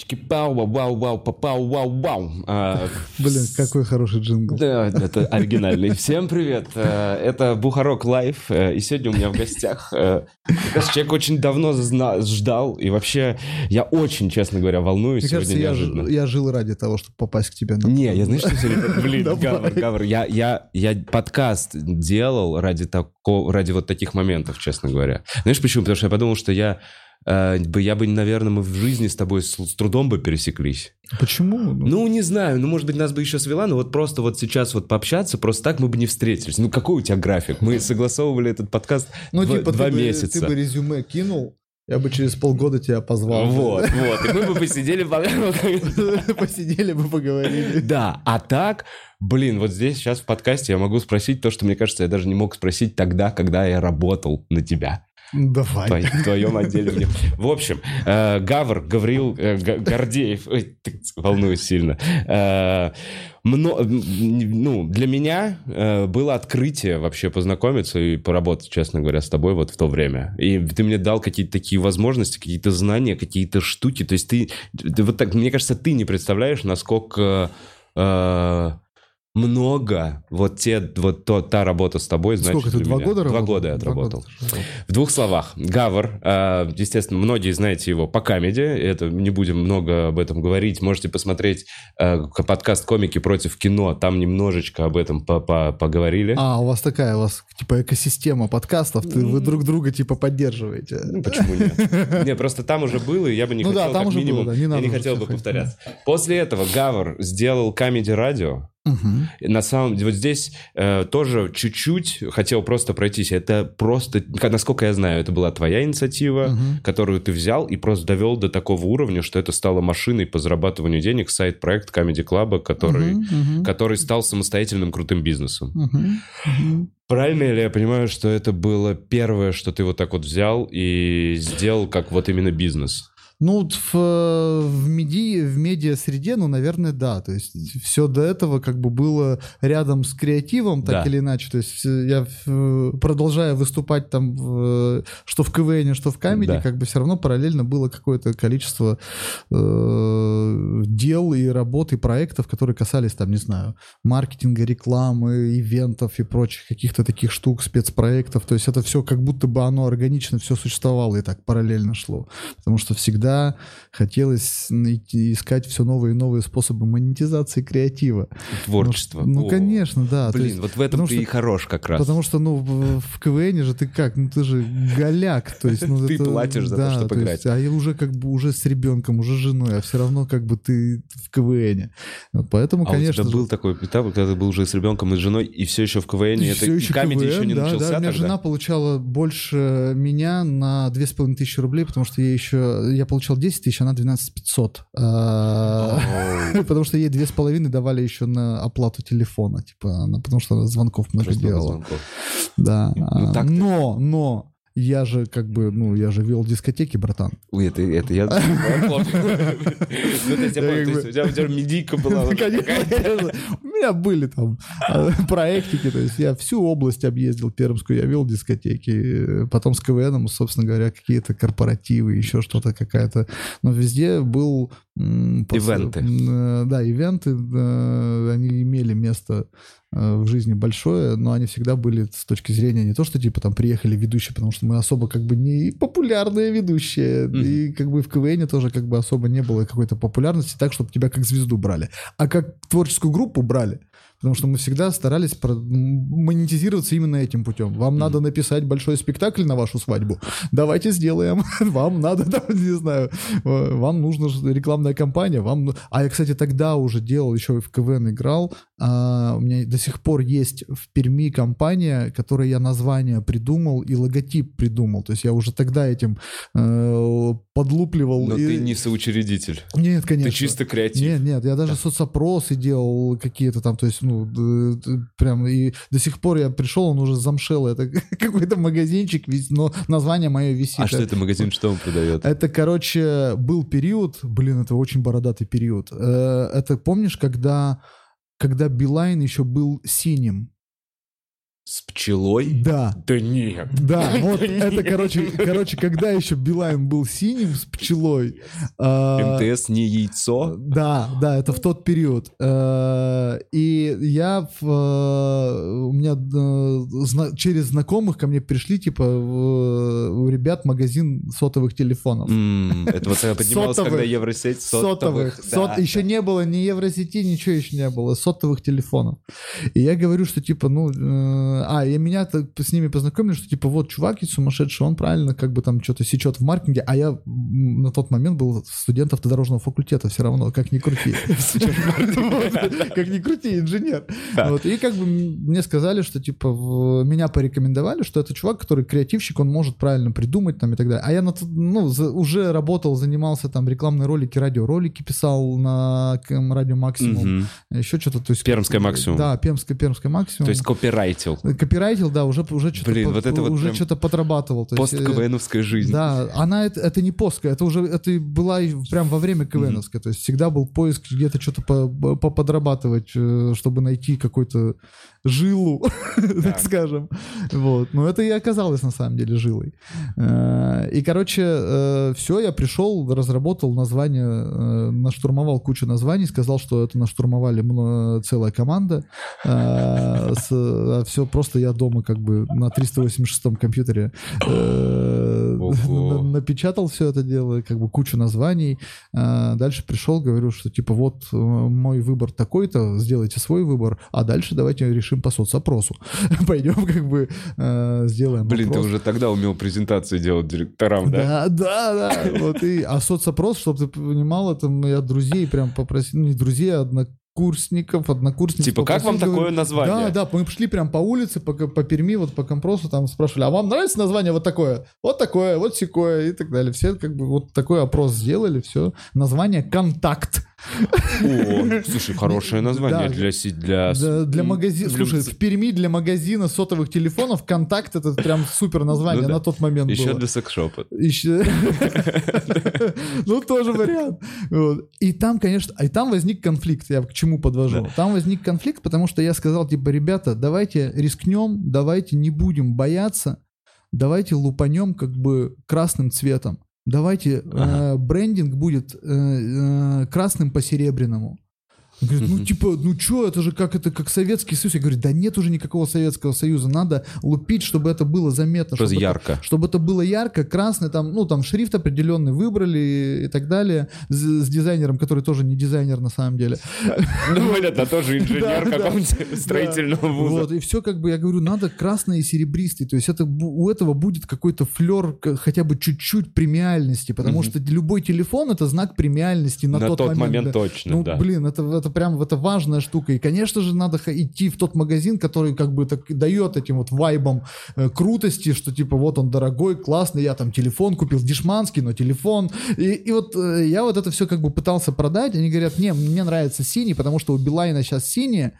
Чики-пау, вау, вау, папау, вау, вау. А, Блин, какой хороший джингл. Да, это оригинальный. Всем привет. Э, Это Бухарок Лайв. э, И сегодня у меня в гостях э, как раз человек очень давно ждал. И вообще, я очень, честно говоря, волнуюсь Мне кажется, я, неожиданно. я жил ради того, чтобы попасть к тебе. на- Не, я знаешь, что сегодня... Блин. Гавр, Гавр, я, я, я подкаст делал ради, тако, ради вот таких моментов, честно говоря. Знаешь почему? Потому что я подумал, что я я бы, наверное, мы в жизни с тобой с, с трудом бы пересеклись. Почему? Ну, не знаю, ну, может быть, нас бы еще свела, но вот просто вот сейчас вот пообщаться, просто так мы бы не встретились. Ну, какой у тебя график? Мы согласовывали этот подкаст Ну, два, типа, два ты, бы, месяца. ты бы резюме кинул, я бы через полгода тебя позвал. Вот, вот. И мы бы посидели... по- Посидели бы, поговорили. Да, а так, блин, вот здесь сейчас в подкасте я могу спросить то, что, мне кажется, я даже не мог спросить тогда, когда я работал на тебя. Давай. В твоем отделе. В общем, э, Гавр, Гаврил э, Гордеев, ой, волнуюсь сильно. Э, ну, для меня было открытие вообще познакомиться и поработать, честно говоря, с тобой вот в то время. И ты мне дал какие-то такие возможности, какие-то знания, какие-то штуки. То есть ты, вот так, мне кажется, ты не представляешь, насколько много вот те, вот то, та работа с тобой значит Сколько ты, два меня. года Два работал? года я Два отработал. года. В двух словах. Гавр, э, естественно, многие знаете его по камеди. Это не будем много об этом говорить. Можете посмотреть э, подкаст «Комики против кино». Там немножечко об этом по- по- поговорили. А, у вас такая, у вас типа экосистема подкастов, ты, вы друг друга типа поддерживаете. Ну, почему нет? Не, просто там уже было, и я бы не Ну хотел, как минимум, я не хотел бы повторяться. После этого Гавр сделал камеди И На самом деле, вот здесь э, тоже чуть-чуть хотел просто пройтись. Это просто, насколько я знаю, это была твоя инициатива, Мгм. которую ты взял и просто довел до такого уровня, что это стало машиной по зарабатыванию денег, сайт-проект Comedy Club, который, мгм, который стал самостоятельным крутым бизнесом. мгм. Правильно ли я понимаю, что это было первое, что ты вот так вот взял и сделал как вот именно бизнес? Ну, вот в, э, в, меди, в медиа-среде, ну, наверное, да. То есть все до этого как бы было рядом с креативом, так Да. или иначе. То есть э, я, в- продолжая выступать там, в- что в КВН, что в Камеди, Да. как бы все равно параллельно было какое-то количество э, дел и работ, и проектов, которые касались, там, не знаю, маркетинга, рекламы, ивентов и прочих каких-то таких штук, спецпроектов. То есть это все как будто бы оно органично все существовало и так параллельно шло. Потому что всегда хотелось найти, искать все новые и новые способы монетизации креатива. Творчество. Ну, О, конечно, да. то Блин, есть- вот в этом ты что- и хорош как раз. Потому что, ну, в, в КВН же ты как? Ну, ты же голяк. То есть, ну, Ты это- платишь за то, чтобы есть, а я уже как бы уже с ребенком, уже с женой, а все равно как бы ты в КВН. Вот Поэтому, а конечно у тебя был такой этап, когда ты был уже с ребенком и с женой, и все еще в КВН, и это всё и еще камеди КВН, еще не да, начался да. У меня тогда? жена получала больше меня на 2500 рублей, потому что я еще... Я получал 10 тысяч, она 12 500. А, Оу. Потому что ей две с половиной давали еще на оплату телефона, типа, потому что звонков много делала. Да. Ну, но, но я же как бы, ну, я же вел дискотеки, братан. Ой, это, это я. Ну, то есть, я помню, то есть, у тебя- у тебя медийка была. У меня были там э, проектики, то есть я всю область объездил пермскую, я вел дискотеки, потом с КВНом, собственно говоря, какие-то корпоративы, еще что-то какая-то, но везде был... Ивенты. э, Да, ивенты, э, они имели место в жизни большое, но они всегда были с точки зрения не то, что типа там приехали ведущие, потому что мы особо как бы не популярные ведущие, Мгм. и как бы в КВН тоже как бы особо не было какой-то популярности так, чтобы тебя как звезду брали, а как творческую группу брали. Потому что мы всегда старались монетизироваться именно этим путем. Вам надо написать большой спектакль на вашу свадьбу. Давайте сделаем. Вам надо, там, не знаю, э, вам нужна рекламная кампания. Вам... ну- А я, кстати, тогда уже делал, еще в КВН играл. А, у меня до сих пор есть в Перми компания, которой я название придумал и логотип придумал. То есть я уже тогда этим э, подлупливал. Но и- ты не соучредитель. Нет, конечно. Ты чисто креатив. Нет, нет, я даже соцопросы делал какие-то там, то есть, ну, прям, и до сих пор я пришел, он уже замшел, это какой-то магазинчик, но название мое висит. А что это магазин, что он продает? Это, короче, был период, блин, это очень бородатый период. Э, Это помнишь, когда, когда Билайн еще был синим? С пчелой? Да. Да нет. Да, вот это, короче, короче, когда еще Билайн был синим с пчелой. а, МТС не яйцо? Да, да, это в тот период. Э, И я э, у меня э, через знакомых ко мне пришли, типа, у ребят магазин сотовых телефонов. Это вот поднималась, Сотовых. когда Евросеть Сотовых. Еще не было ни евросети, ничего еще не было. Сотовых телефонов. И я говорю, что типа, ну... э, А, и меня с ними познакомили, что типа, вот чувак есть сумасшедший, он правильно как бы там что-то сечет в маркетинге, а я на тот момент был студент автодорожного факультета все равно, как ни крути. Как ни крути, инженер. И как бы мне сказали, что типа меня порекомендовали, что это чувак, который креативщик, он может правильно придумать там и так далее. А я ну, уже работал, занимался там рекламные ролики, радиоролики писал на радио Максимум, еще что-то. Пермская Максимум. Да, Пермская, Пермская Максимум. То есть копирайтил. Копирайтил, да, уже, уже что-то Блин, по- вот это вот уже что-то подрабатывал. Э, Пост-КВНовская жизнь. да, она это, это не поска, это уже это была прям во время КВНовской, то есть всегда был поиск где-то что-то по, по- подрабатывать, э, чтобы найти какую-то жилу, так скажем. Вот, но это и оказалось на самом деле жилой. Э, И, короче, все, я пришел, разработал название, э, наштурмовал кучу названий, сказал, что это наштурмовали целая команда. Все просто я дома как бы на 386 компьютере э, Ого. напечатал все это дело, как бы кучу названий. А, Дальше пришел, говорю, что типа вот э, мой выбор такой-то, сделайте свой выбор, а дальше давайте решим по соцопросу. Пойдем как бы э, сделаем Блин, ты уже тогда умел презентации делать директорам, да? Да, да, да. Вот и, а соцопрос, чтобы ты понимал, это я друзей прям попросил, ну, не друзей, а однокурсников, однокурсников. Типа, как вам попросил, такое говорю, название? Да, да, мы шли прям по улице, по, по Перми, вот по Компросу, там спрашивали, а вам нравится название вот такое? Вот такое, вот секое и так далее. Все как бы вот такой опрос сделали, все. Название «Контакт». О, слушай, хорошее название Да. для... для... Для, для магазина, слушай, в Перми для магазина сотовых телефонов «Контакт» это прям супер название Ну да. на тот момент Еще было. для секс-шопа. Еще... Ну, тоже вариант. И там, конечно, и там возник конфликт. Я к чему подвожу? Там возник конфликт, потому что я сказал, типа, ребята, давайте рискнем, давайте не будем бояться, давайте лупанем как бы красным цветом. Давайте Ага. э, брендинг будет э, э, красным по серебряному. Говорит, ну типа, ну чё, это же как это как Советский Союз. Я говорю, да нет уже никакого Советского Союза, надо лупить, чтобы это было заметно. Чтобы это- ярко. чтобы это было ярко, красный, там, ну, там шрифт определенный выбрали и так далее, с, с дизайнером, который тоже не дизайнер на самом деле. Ну, понятно, тоже инженер какого-нибудь строительного вуза. Вот, и все как бы, я говорю, надо красный и серебристый, то есть это, у этого будет какой-то флер хотя бы чуть-чуть премиальности, потому что любой телефон это знак премиальности на, На тот момент точно, Ну, блин, это, это прям это важная штука. И, конечно же, надо идти в тот магазин, который как бы так дает этим вот вайбом э, крутости, что типа вот он дорогой, классный, я там телефон купил, дешманский, но телефон. И, и вот э, я вот это все как бы пытался продать. Они говорят, не, мне нравится синий, потому что у Билайна сейчас синий.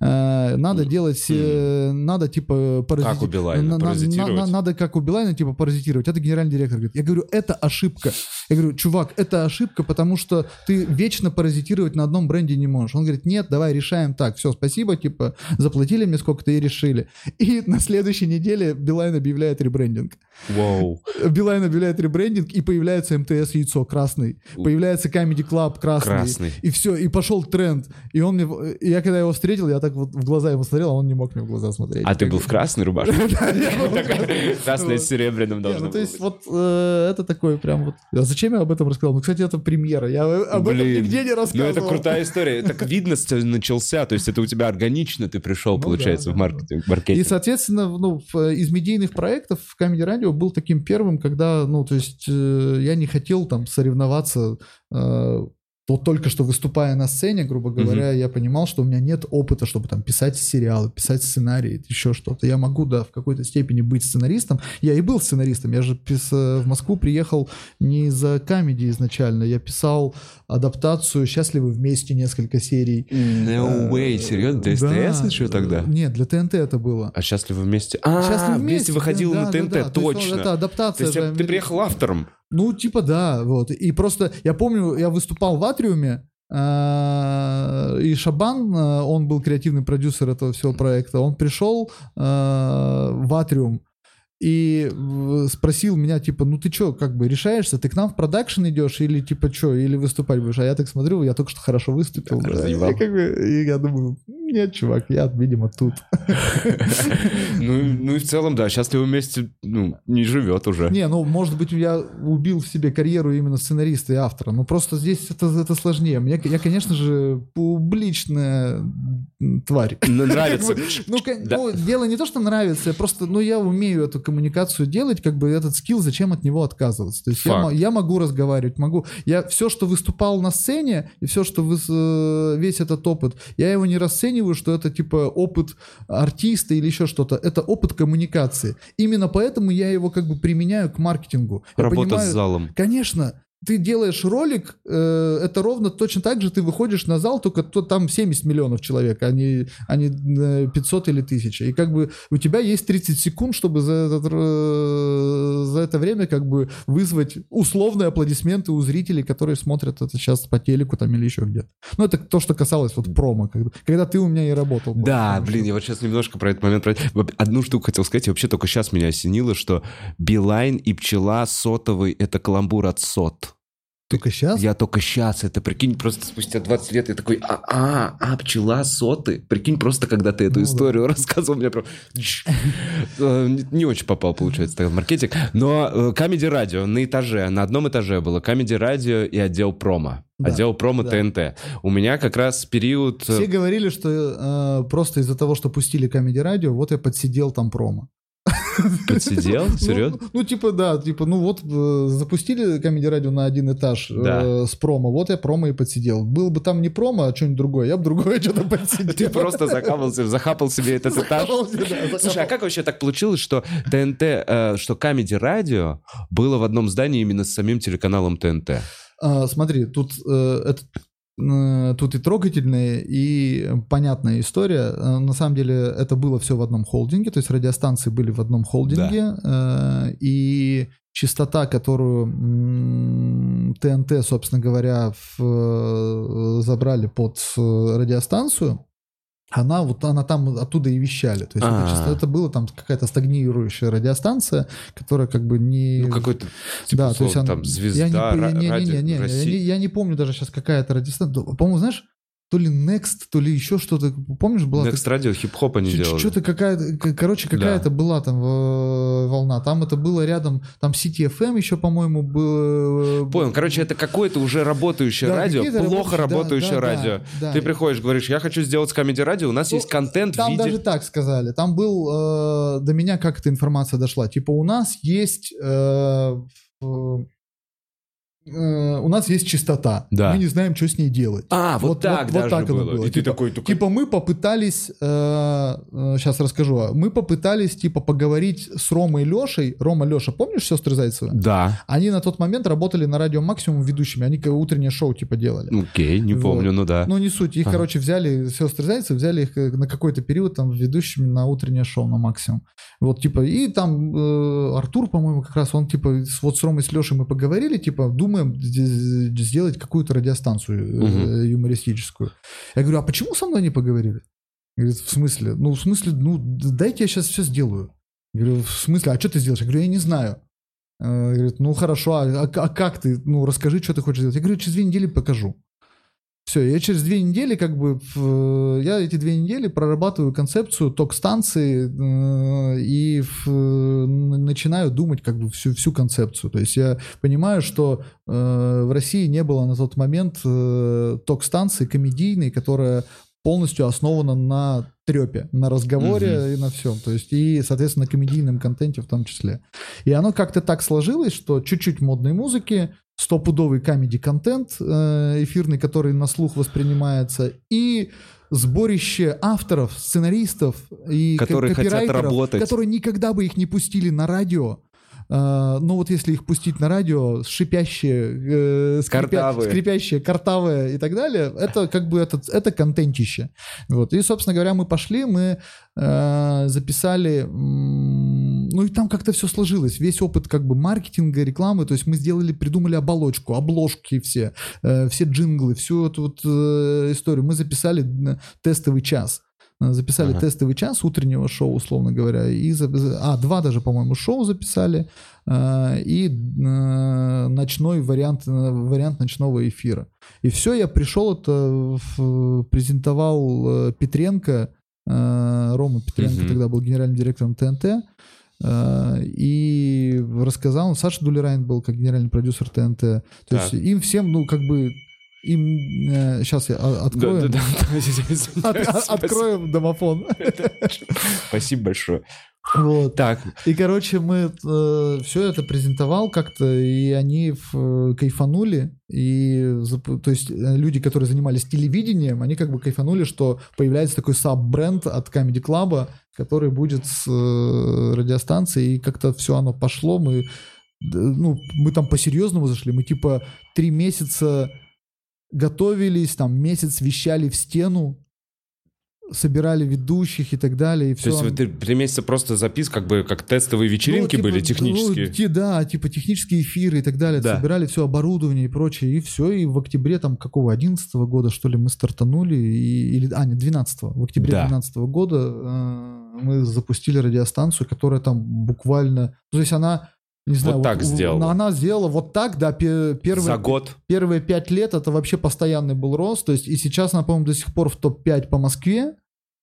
Э, надо делать, э, надо типа паразити- Как у Билайна, на- на- паразитировать? на- надо как у Билайна типа паразитировать. Это генеральный директор говорит. Я говорю, это ошибка. Я говорю, чувак, это ошибка, потому что ты вечно паразитировать на одном бренде не можешь. Он говорит, нет, давай решаем так. Все, спасибо, типа, заплатили мне сколько-то и решили. И на следующей неделе Билайн объявляет ребрендинг. Вау. Билайн объявляет ребрендинг, и появляется МТС яйцо красный. Появляется Comedy Club красный. Красный. И все, и пошел тренд. И он мне... и я когда его встретил, я так вот в глаза ему смотрел, а он не мог мне в глаза смотреть. А ты был в красной рубашке? Красная с серебряным ну, то есть вот э, это такой прям вот... А зачем я об этом рассказал? Ну, кстати, это премьера. Я об этом нигде не Ну, рассказывал. это крутая история. Так видно, тебя начался. То есть это у тебя органично ты пришел, Ну получается, да, в да, маркетинг. И, маркетинг. соответственно, ну, в- из медийных проектов в Comedy Radio был таким первым, когда, ну, то есть э, я не хотел там соревноваться э, вот только что выступая на сцене, грубо говоря, я понимал, что у меня нет опыта, чтобы там писать сериалы, писать сценарии, еще что-то. Я могу, да, в какой-то степени быть сценаристом. Я и был сценаристом. Я же пис- э, в Москву приехал не за комедии изначально. Я писал адаптацию «Счастливы вместе» несколько серий. No way, серьезно? Для Да. СТС еще тогда? Нет, для ТНТ это было. А счастливы вместе? А, «Счастливы вместе выходил да, на да, ТНТ, да, да. То есть, ну, точно. Это То адаптация есть же ты приехал автором. Ну, типа, да, вот. И просто, я помню, я выступал в Атриуме, э, и Шабан, э, он был креативный продюсер этого всего проекта, он пришел э, в Атриум и спросил меня, типа, ну ты что, как бы решаешься, ты к нам в продакшн идешь или типа что, или выступать будешь? А я так смотрю, я только что хорошо выступил. да. И, как бы, и я думаю, нет, чувак, я, видимо, тут. Ну, ну и в целом, да, счастливы вместе, ну, не живет уже. Не, ну, может быть, я убил в себе карьеру именно сценариста и автора, но просто здесь это, это сложнее. Мне, я, конечно же, публичная тварь. Ну, нравится. Ну, Да. ну, дело не то, что нравится, просто, ну, я умею эту коммуникацию делать, как бы этот скилл, зачем от него отказываться? То есть я, я могу разговаривать, могу. Я все, что выступал на сцене, и все, что вы, э, весь этот опыт, я его не расцениваю, что это типа опыт артиста или еще что-то. Это опыт коммуникации. Именно поэтому я его как бы применяю к маркетингу. Я Работа понимаю- с залом. Конечно, ты делаешь ролик, э, это ровно точно так же ты выходишь на зал, только то, там 70 миллионов человек, а не, а не э, 500 или 1000. И как бы у тебя есть 30 секунд, чтобы за, этот, э, за это время как бы вызвать условные аплодисменты у зрителей, которые смотрят это сейчас по телеку там или еще где-то. Ну, это то, что касалось вот промо, когда, когда ты у меня и работал. Да, блин, я вот сейчас немножко про этот момент... про- Одну штуку хотел сказать, и вообще только сейчас меня осенило, что Билайн и пчела сотовый — это каламбур от сот. Только сейчас? Я только сейчас это, прикинь, просто спустя 20 лет я такой, а, а, а пчела, соты. Прикинь, просто когда ты эту Ну да. историю рассказывал, меня прям... Э, Не очень попал, получается, тогда маркетинг. Но Comedy Radio на этаже, на одном этаже было Comedy Radio и отдел промо. Да, Отдел промо да. ТНТ. У меня как раз период... э, Все говорили, что э, просто из-за того, что пустили Comedy Radio, вот я подсидел там промо. Подсидел? Серьезно? Ну, ну, типа, да, типа, ну вот э, запустили Comedy Radio на один этаж э, Да. с промо, вот я промо и подсидел. Был бы там не промо, а что-нибудь другое, я бы другое что-то подсидел. Ты просто захапался, захапал себе этот этаж. Захапал. Слушай, а как вообще так получилось, что ТНТ, э, что Камеди Радио было в одном здании именно с самим телеканалом ТНТ? А, смотри, тут э, это тут и трогательная, и понятная история. Э, На самом деле это было все в одном холдинге, то есть радиостанции были в одном холдинге, э, и частота, которую ТНТ, собственно говоря, в, э, забрали под э, радиостанцию, она вот она там оттуда и вещали. То есть это, чисто- это было там какая-то стагнирующая радиостанция, которая как бы не... Ну, какой-то, типа, да, то есть она- там, звезда, я не, я, не, не, не, не, я, не, я не помню даже сейчас какая-то радиостанция. По-моему, знаешь, то ли Next, то ли еще что-то. Помнишь, была Next Radio хип-хоп они делали. что-то какая-то, короче, какая-то была там э, волна. Там это было рядом, там City FM еще, по-моему, было. Понял, короче, это какое-то уже работающее Да, радио, плохо рабочие- да, работающее да, да, радио. да. Ты приходишь, говоришь, я хочу сделать с Камеди Радио, у нас Ну, есть контент в Там виде... даже так сказали. Там был э, до меня как эта информация дошла. Типа у нас есть э, в- э, у нас есть чистота. Да. Мы не знаем, что с ней делать. А, вот, Вот- так вот- даже вот так оно было. было. И ты Типа- такой, такой... Типа мы попытались, сейчас расскажу, а, мы попытались типа поговорить с Ромой и Лешей. Рома, Леша, помнишь сестры Зайцева? Да, Они на тот момент работали на радио Максимум ведущими, они утреннее шоу типа делали. окей, не Вот. помню, ну да. Ну, не суть. Их, Ага. короче, взяли, сестры Зайцев, взяли их э, на какой-то период там ведущими на утреннее шоу на максимум. Вот, типа, и там э, Артур, по-моему, как раз, он, типа, с- вот с Ромой, с Лешей мы поговорили, типа, думаем д- сделать какую-то радиостанцию Мгм. юмористическую. Я говорю, а почему со мной не поговорили? Говорит, в смысле? Ну, в смысле, ну, дайте я сейчас все сделаю. Я говорю, в смысле, а что ты сделаешь? Я говорю, я не знаю. Э, Говорит, ну хорошо, а, а- а как ты? Ну расскажи, что ты хочешь сделать. Я говорю, через две недели покажу. Все, я через две недели, как бы, я эти две недели прорабатываю концепцию ток-станции э, и начинаю думать как бы всю, всю концепцию. То есть я понимаю, что э, в России не было на тот момент э, ток-станции комедийной, которая полностью основана на трепе, на разговоре и на всем. То есть и, соответственно, на комедийном контенте в том числе. И оно как-то так сложилось, что чуть-чуть модной музыки, стопудовый комеди-контент э, эфирный, который на слух воспринимается, и сборище авторов, сценаристов и ко- Которые хотят работать. которые никогда бы их не пустили на радио. Э, Ну вот если их пустить на радио, шипящие, э, скрипя- Картавые. скрипящие, картавые и так далее, это как бы это, это контентище. Вот. И, собственно говоря, мы пошли, мы э, записали ну и там как-то все сложилось. Весь опыт как бы маркетинга, рекламы, то есть мы сделали, придумали оболочку, обложки все, э, все джинглы, всю эту вот э, историю. Мы записали э, тестовый час. Записали Ага. тестовый час утреннего шоу, условно говоря. И, а, два даже, по-моему, шоу записали. э, И э, ночной вариант, э, вариант ночного эфира. И все, я пришел, это презентовал Петренко, Рома Петренко Мгм. тогда был генеральным директором ТНТ, и рассказал, Саша Дулерайн был как генеральный продюсер ТНТ. То есть Так. им всем, ну, как бы, им... сейчас я а- открою. Да, да, да. От- от- откроем домофон. Спасибо большое. Вот. Так, И, короче, мы все это презентовал как-то, и они в- кайфанули. И, то есть, э, люди, которые занимались телевидением, они как бы кайфанули, что появляется такой саб-бренд от Comedy Club, который будет с э, радиостанцией, и как-то все оно пошло. Мы, ну, мы там по-серьезному зашли. Мы типа три месяца готовились, там месяц вещали в стену, собирали ведущих и так далее. И то все. есть вы три три месяца просто запис, как бы, как тестовые вечеринки Ну, типа, были ну, технические? те- да, типа технические эфиры и так далее. Да. Собирали все оборудование и прочее. И все. И в октябре там какого, 11 года, что ли, мы стартанули. И, или, а, нет, 12 В октябре Да. 12 года э, мы запустили радиостанцию, которая там буквально... То есть она... Не знаю, так сделала. Она сделала вот так, да, пе- первые, За год? первые пять лет это вообще постоянный был рост. То есть и сейчас она, по-моему, до сих пор в топ-5 по Москве.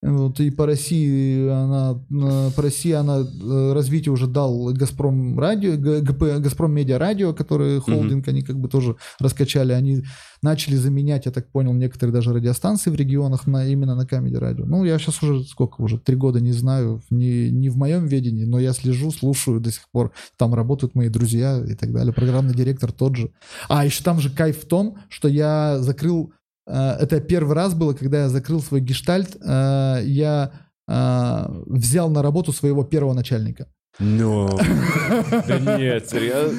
Вот, и по России она, э, по России она э, развитие уже дал Газпром радио, ГП, Газпром Медиа Радио, который холдинг, они как бы тоже раскачали. Они начали заменять, я так понял, некоторые даже радиостанции в регионах на, именно на Comedy Radio. Ну, я сейчас уже сколько уже, три года не знаю, не, не в моем ведении, но я слежу, слушаю до сих пор. Там работают мои друзья и так далее. Программный директор тот же. А, еще там же кайф в том, что я закрыл... э, Это первый раз было, когда я закрыл свой гештальт. э, Я э, взял на работу своего первого начальника. Ну, да нет, серьезно?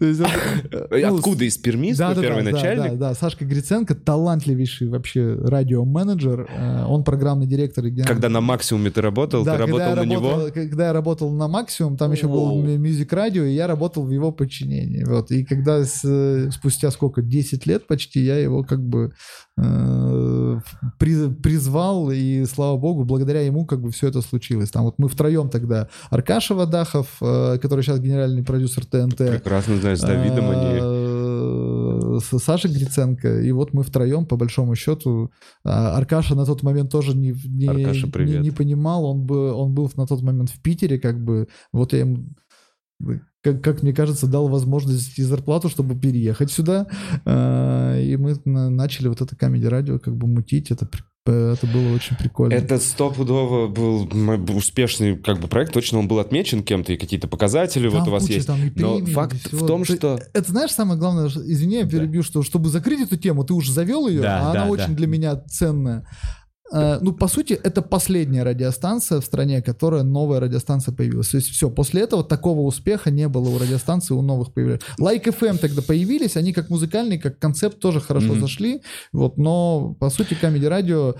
Это, э, ну, Откуда? Из Перми? первый да, да, начальник? Да, да, Сашка Гриценко, талантливейший вообще радиоменеджер. э, Он программный директор. Когда на максимуме ты работал, ты работал на него? Когда я работал на максимум, там еще был мюзик радио, и я работал в его подчинении. Вот. И когда э, спустя сколько, 10 лет почти, я его как бы э, призвал, и слава богу, благодаря ему как бы все это случилось. Там вот мы втроем тогда, Аркаша Вадахов, э, который сейчас генеральный продюсер ТНТ, Прекрасно знаю, с Давидом они... э, с Сашей Гриценко. И вот мы втроем, по большому счету. А, Аркаша на тот момент тоже не, не, Аркаша, не- не понимал. Он, бы, он был на тот момент в Питере, как бы. Вот я ему, как, как мне кажется, дал возможность и зарплату, чтобы переехать сюда. А, И мы на- начали вот это Comedy радио как бы мутить. Это, это было очень прикольно. Это стопудово был успешный как бы проект, точно он был отмечен кем-то, и какие-то показатели вот Там у вас куча есть. там и Но премий, и факт всего. в том, что... Это знаешь, самое главное, извини, я Да. перебью, что чтобы закрыть эту тему, ты уже завел ее, Да, а да, она да. очень для меня ценная. Э, Ну, по сути, это последняя радиостанция в стране, которая новая радиостанция появилась. То есть все, после этого такого успеха не было у радиостанции, у новых появились. Like FM тогда появились, они как музыкальный, как концепт тоже хорошо Мгм. зашли, вот, но, по сути, Comedy Radio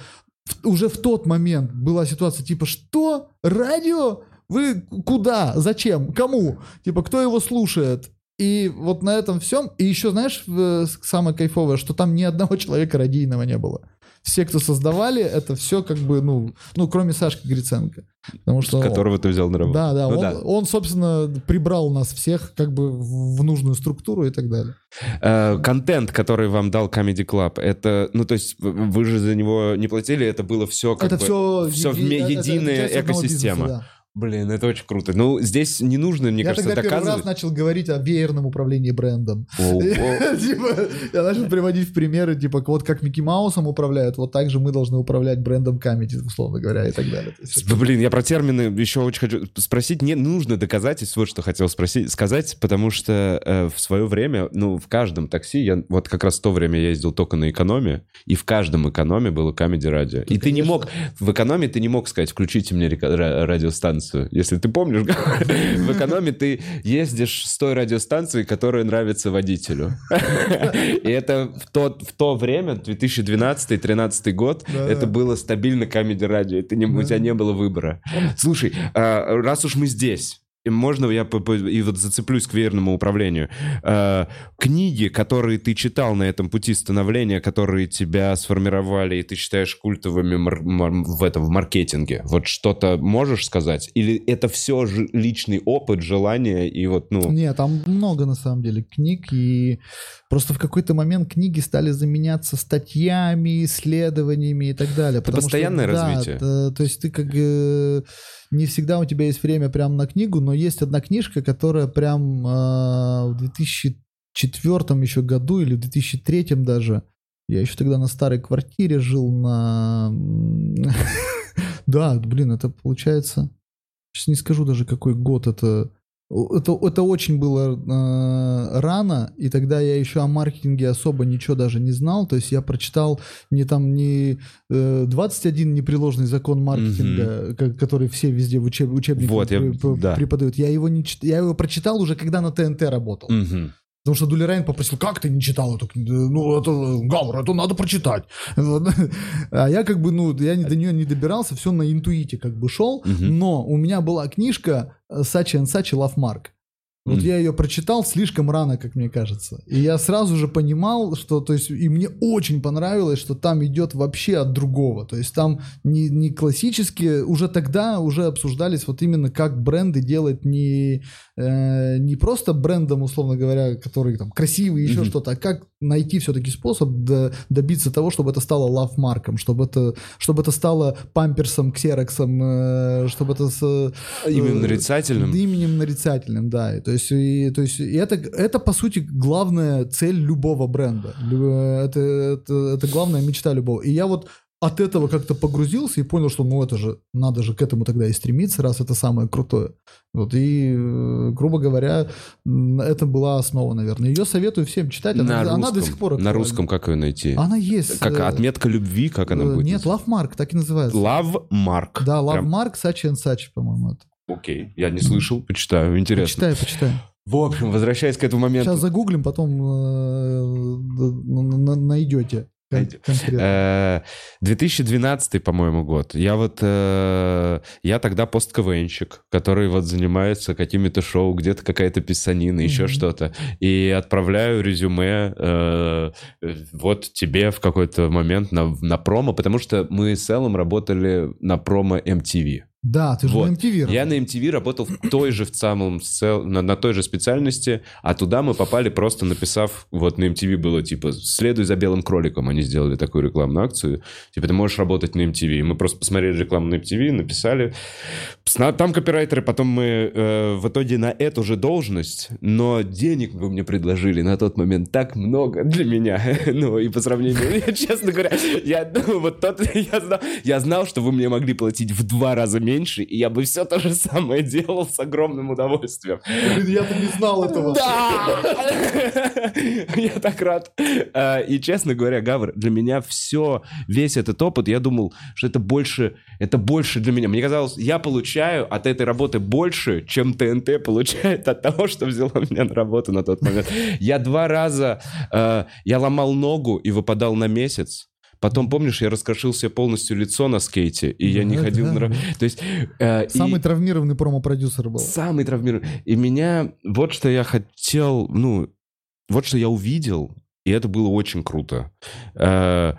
уже в тот момент была ситуация типа, что? Радио? Вы куда? Зачем? Кому? Типа, кто его слушает? И вот на этом всем. И еще, знаешь, в- самое кайфовое, что там ни одного человека радийного не было. Все, кто создавали, это все как бы, ну, ну кроме Сашки Гриценко. Потому что... Которого ты взял на работу. Да, да, Ну он, да. он, собственно, прибрал нас всех как бы в нужную структуру и так далее. Э, Контент, который вам дал Comedy Club, это, ну, то есть вы же за него не платили, это было все как это бы... все, всё вме- единая экосистема. Блин, это очень круто. Ну, здесь не нужно, мне Я кажется, тогда первый раз доказывать. начал говорить о веерном управлении брендом. Типа, я начал приводить в примеры, типа, вот как Микки Маусом управляют, вот так же мы должны управлять брендом Камеди, условно говоря, и так далее. Блин, я про термины еще очень хочу спросить. Не нужно доказательств, вот что хотел спросить, сказать, потому что э, в свое время, ну, в каждом такси, я вот как раз в то время я ездил только на экономе, и в каждом экономе было Comedy радио. И ты не мог, в экономе ты не мог сказать, включите мне радиостанцию. Радиостанцию. Если ты помнишь, в экономе ты ездишь с той радиостанцией, которая нравится водителю. И это в то, в то время, 2012-2013 год, это было стабильно камеди радио. У тебя не было выбора. Слушай, а, раз уж мы здесь, можно я и вот зацеплюсь к верному управлению. Э, книги, которые ты читал на этом пути становления, которые тебя сформировали, и ты считаешь культовыми в этом в маркетинге, вот что-то можешь сказать? Или это все же личный опыт, желание и вот ну Нет, там много на самом деле книг, и просто в какой-то момент книги стали заменяться статьями, исследованиями и так далее. что, постоянное да, развитие. т- то есть ты как э, не всегда у тебя есть время прям на книгу, но есть одна книжка, которая прям э, в 2004 еще году или в 2003 даже, я еще тогда на старой квартире жил на... Да, блин, это получается... Сейчас не скажу даже, какой год это... Это, это очень было э, рано, и тогда я еще о маркетинге особо ничего даже не знал. То есть я прочитал не там не э, 21 непреложный закон маркетинга, ка- который все везде в учеб, учебниках Вот, я- да. преподают. Я его не я его прочитал уже, когда на ТНТ работал. Мгм. Потому что Дулерайн попросил, как ты не читал эту книгу? Ну, это, Гавр, это надо прочитать. Вот. А я как бы, ну, я до нее не добирался, все на интуите как бы шел. Мгм. Но у меня была книжка э, Сачи and Сачи Love Mark. Вот Мгм. я ее прочитал слишком рано, как мне кажется. И я сразу же понимал, что, то есть, и мне очень понравилось, что там идет вообще от другого. То есть там не, не классические, уже тогда уже обсуждались вот именно как бренды делать не, э, не просто брендом, условно говоря, который там красивый, еще Мгм. что-то, а как найти все-таки способ до- добиться того, чтобы это стало лавмарком, чтобы это, чтобы это стало памперсом, ксероксом, э, чтобы это с, Именем э, нарицательным. Именем нарицательным, да. То есть, и, то есть и это, это, по сути, главная цель любого бренда. Лю- Это, это, это главная мечта любого. И я вот от этого как-то погрузился и понял, что ну это же, надо же к этому тогда и стремиться, раз это самое крутое. Вот, и, э, грубо говоря, это была основа, наверное. Ее советую всем читать. Она, На она русском. до сих пор На актуальна. русском как ее найти? Она есть. Как э, отметка любви, как она э, будет? Нет, Love Mark, так и называется. Love Mark. Да, Love Прям- Mark, Sachi and Sachi, по-моему. Это. Окей, я не слышал, почитаю, интересно. Почитай, почитай. В общем, возвращаясь к этому моменту. Сейчас загуглим, потом э, найдете конкретно. Э, 2012, по-моему, год. Я вот, э, я тогда пост-КВНщик, который вот занимается какими-то шоу, где-то какая-то писанина, еще что-то. И отправляю резюме э, вот тебе в какой-то момент на, на промо, потому что мы с Эллом работали на промо MTV. Да, ты же вот. на MTV. Я на MTV работал в той же, в самом, на, на той же специальности, а туда мы попали просто написав, вот на MTV было типа «Следуй за белым кроликом», они сделали такую рекламную акцию, типа ты можешь работать на MTV. И мы просто посмотрели рекламу на MTV, написали. Там копирайтеры, потом мы э, в итоге на эту же должность, но денег вы мне предложили на тот момент так много для меня. ну, и по сравнению, я, честно говоря, я, ну, вот тот, я, знал, я знал, что вы мне могли платить в два раза меньше, и я бы все то же самое делал с огромным удовольствием. Блин, я-то не знал этого. Да! Я так рад. А, И, честно говоря, Гавр, для меня все, весь этот опыт, я думал, что это больше, это больше для меня. Мне казалось, я получаю от этой работы больше, чем ТНТ получает от того, что взяла меня на работу на тот момент. Я два раза, э, я ломал ногу и выпадал на месяц. Потом, помнишь, я раскрошил себе полностью лицо на скейте, и я не Да, ходил да. на... То есть... э, и- Самый травмированный промо-продюсер был. Самый травмированный. И меня... Вот что я хотел... Ну, вот что я увидел, и это было очень круто. Э,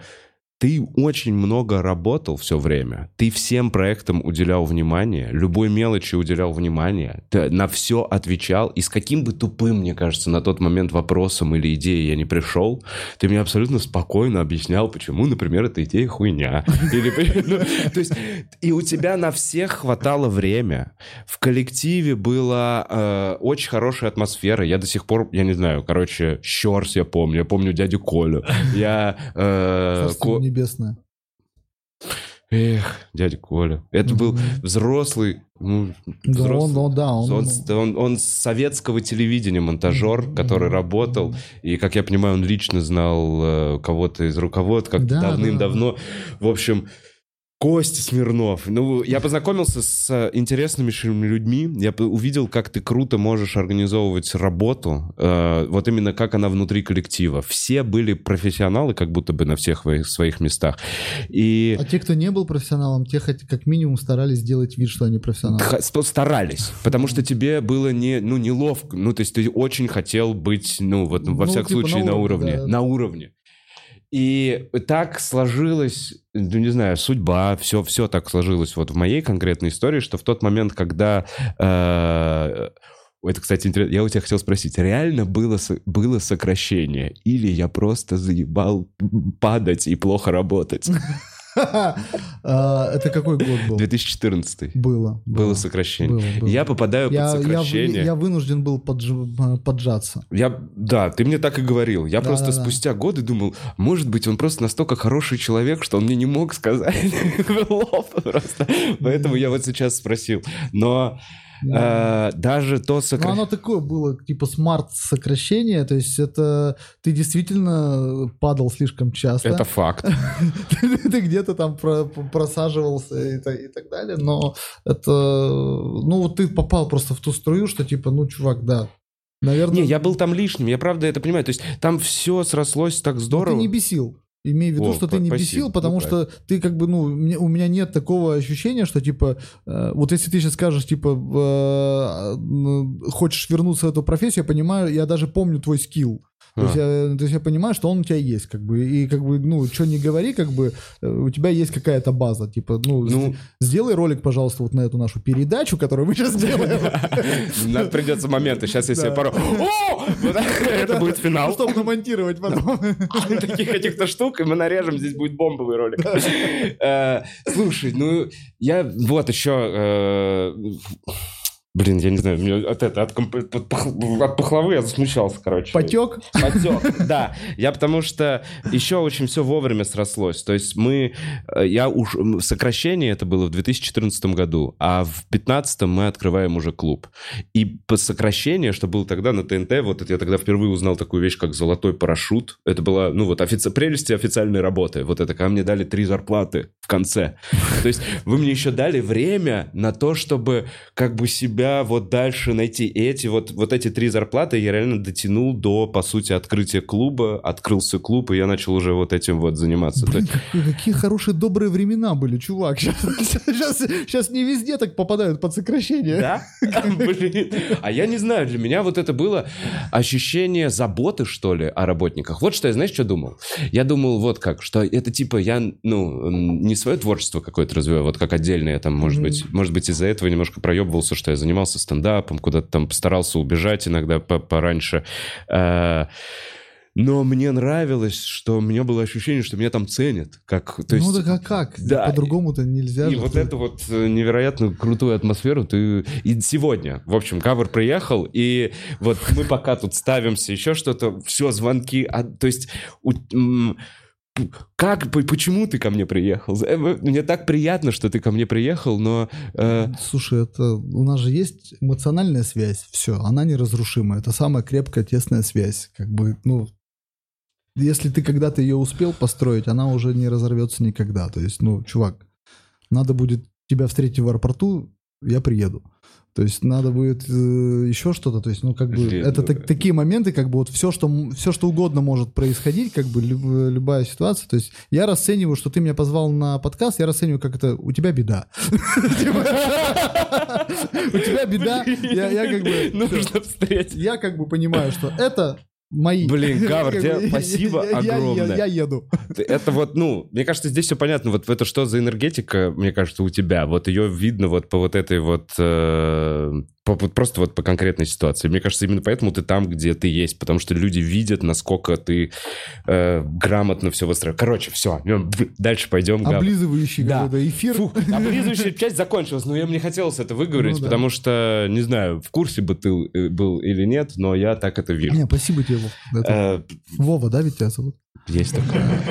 Ты очень много работал все время. Ты всем проектам уделял внимание, любой мелочи уделял внимание. Ты на все отвечал. И с каким бы тупым, мне кажется, на тот момент вопросом или идеей я не пришел, ты мне абсолютно спокойно объяснял, почему, например, эта идея хуйня. Ну, то есть, и у тебя на всех хватало время. В коллективе была э, очень хорошая атмосфера. Я до сих пор, я не знаю, короче, Щерс я помню, я помню дядю Колю. Я... небесное. Эх, дядя Коля. Это был взрослый... ну, Да, взрослый- он, ну да, он... он, он, он с советского телевидения монтажер, который работал, и, как я понимаю, он лично знал э, кого-то из руководств, как Да, давным-давно. В общем, Костя Смирнов. Ну, я познакомился с э, интересными людьми. Я увидел, как ты круто можешь организовывать работу. Э, вот именно как она внутри коллектива. Все были профессионалы, как будто бы на всех своих местах. И... А те, кто не был профессионалом, те хоть как минимум старались сделать вид, что они профессионалы. Старались. Потому что тебе было не, ну, неловко. Ну, то есть ты очень хотел быть, ну, вот во ну, всяком типа случае, на уровне. На уровне. Да. На уровне. И так сложилось, ну не знаю, судьба, все, все так сложилось вот в моей конкретной истории, что в тот момент, когда... Э, это, кстати, интересно. Я у тебя хотел спросить, реально было, было сокращение? Или я просто заебал падать и плохо работать? А, это какой год был? 2014. Было. Было сокращение. Я попадаю под сокращение. Я вынужден был поджаться. Я, да, ты мне так и говорил. Я просто спустя годы думал, может быть, он просто настолько хороший человек, что он мне не мог сказать просто. Поэтому я вот сейчас спросил. Но да. Э, даже то сокращение... Ну, оно такое было, типа смарт-сокращение, то есть это ты действительно падал слишком часто. Это факт. Ты где-то там просаживался и так далее, но это... Ну, вот ты попал просто в ту струю, что типа, ну, чувак, да, Наверное... Не, я был там лишним, я правда это понимаю. То есть там все срослось так здорово. Но ты не бесил. Имею в виду, О, что ты не спасибо, бесил, потому ну, что ты как бы, ну, у меня нет такого ощущения, что типа, э, вот если ты сейчас скажешь, типа, э, хочешь вернуться в эту профессию, я понимаю, я даже помню твой скилл. То, а. есть я, то есть я понимаю, что он у тебя есть, как бы, и как бы, ну, что не говори, как бы, э, у тебя есть какая-то база, типа, ну, ну сделай ролик, пожалуйста, вот на эту нашу передачу, которую мы сейчас делаем. Нам придется моменты, сейчас если я пару... О! Это будет финал. Чтобы намонтировать потом. Таких этих-то штук, и мы нарежем, здесь будет бомбовый ролик. Э, слушай, ну, я вот еще э, Блин, я не знаю, мне от, это, от, от, от пахлавы я засмущался, короче. Потек? Потек, да. Я потому что еще очень все вовремя срослось. То есть мы, э, я уж, сокращение это было в 2014 году, а в 2015 мы открываем уже клуб. И по сокращению, что было тогда на ТНТ, вот это я тогда впервые узнал такую вещь, как золотой парашют. Это была, ну вот, офици... прелести официальной работы. Вот это, когда мне дали три зарплаты в конце. То есть вы мне еще дали время на то, чтобы как бы себя себя вот дальше найти. И эти вот, вот эти три зарплаты я реально дотянул до, по сути, открытия клуба. Открылся клуб, и я начал уже вот этим вот заниматься. Блин, какие, какие хорошие добрые времена были, чувак. Сейчас, сейчас, сейчас не везде так попадают под сокращение. Да? Блин. А я не знаю, для меня вот это было ощущение заботы, что ли, о работниках. Вот что я, знаешь, что думал? Я думал вот как, что это типа я, ну, не свое творчество какое-то развиваю, вот как отдельное там, может быть, может быть, из-за этого немножко проебывался, что я занимался занимался стендапом, куда-то там старался убежать иногда пораньше. Э, но мне нравилось, что у меня было ощущение, что меня там ценят. Как, то есть, ну так а как? Да. По-другому-то нельзя. И же, вот ты... эту вот э, невероятно крутую атмосферу ты... И сегодня, в общем, кавер приехал, и вот мы пока тут ставимся, еще что-то, все, звонки. А, то есть... У, как, почему ты ко мне приехал? Э, мне так приятно, что ты ко мне приехал, но... Э... Слушай, это у нас же есть эмоциональная связь, все, она неразрушимая, это самая крепкая, тесная связь, как бы, ну, если ты когда-то ее успел построить, она уже не разорвется никогда, то есть, ну, чувак, надо будет тебя встретить в аэропорту, я приеду. То есть надо будет э, еще что-то, то есть, ну, как бы, это так, такие моменты, как бы, вот все что, все, что угодно может происходить, как бы, люб, любая ситуация, то есть, я расцениваю, что ты меня позвал на подкаст, я расцениваю, как это, у тебя беда. У тебя беда, я как бы... Нужно встретить. Я как бы понимаю, что это мои. Блин, Гавр, тебе спасибо огромное. Я еду. Это вот, ну, мне кажется, здесь все понятно. Вот это что за энергетика, мне кажется, у тебя. Вот ее видно вот по вот этой вот э, по, просто вот по конкретной ситуации. Мне кажется, именно поэтому ты там, где ты есть, потому что люди видят, насколько ты э, грамотно все выстроил. Короче, все, дальше пойдем. Облизывающий да. эфир. Фу, облизывающая часть закончилась, но я мне хотелось это выговорить, ну, потому что, не знаю, в курсе бы ты э, был или нет, но я так это вижу. Не, спасибо тебе, Это... Э, Вова, да, ведь тебя зовут? Есть такое.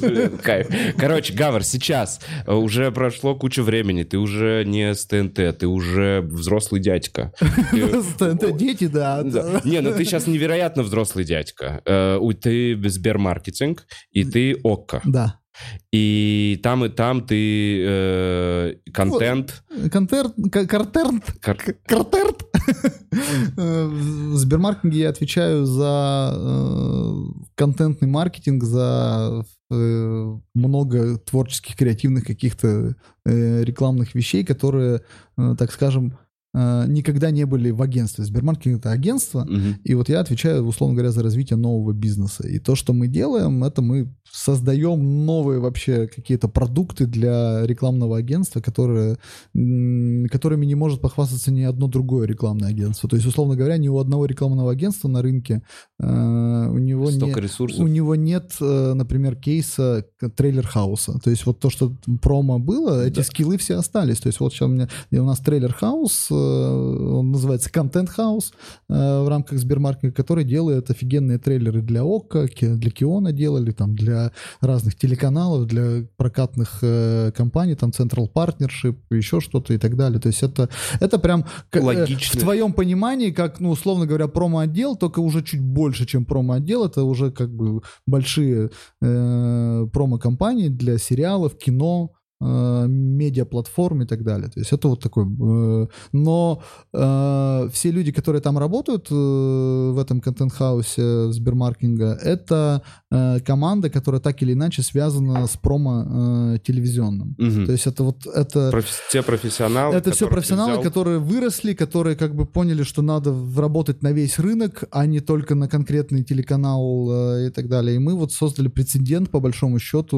Блин, кайф. Короче, Гавр, сейчас э, уже прошло куча времени, ты уже не с ТНТ, ты уже взрослый дядька. Ты- ТНТ дети, да. Не, ну ты сейчас невероятно взрослый дядька. Э, Ты Сбермаркетинг, и ты ОККО. Да. И там, и там ты э, контент. Контерт, к- картерт, кар- картерт. В Сбермаркетинге я отвечаю за э, контентный маркетинг, за э, много творческих, креативных каких-то э, рекламных вещей, которые, так скажем, никогда не были в агентстве. Сбермаркетинг — это агентство, Мгм. и вот я отвечаю, условно говоря, за развитие нового бизнеса. И то, что мы делаем, это мы создаем новые вообще какие-то продукты для рекламного агентства, которые, которыми не может похвастаться ни одно другое рекламное агентство. То есть, условно говоря, ни у одного рекламного агентства на рынке э, у него Столько не- ресурсов. у него нет, э, например, кейса к- trailer house а. То есть вот то, что промо было, эти Да. скиллы все остались. То есть вот сейчас у меня у нас trailer house, э, он называется content house э, в рамках Сбермаркета, который делает офигенные трейлеры для Okko, для Киона делали, там для разных телеканалов, для прокатных компаний, там Central Partnership, еще что-то и так далее. То есть это, это прям Логично. в твоем понимании, как, ну, условно говоря, промо-отдел, только уже чуть больше, чем промо-отдел. Это уже как бы большие э, промо-компании для сериалов, кино, медиаплатформ и так далее. То есть это вот такой... э, но э, все люди, которые там работают э, в этом контент-хаусе Сбермаркетинга, это э, команда, которая так или иначе связана с промо э, телевизионным. Мгм. То есть это вот... Это, Профи- те профессионалы. это все профессионалы, взял. которые выросли, которые как бы поняли, что надо работать на весь рынок, а не только на конкретный телеканал э, и так далее. И мы вот создали прецедент, по большому счету.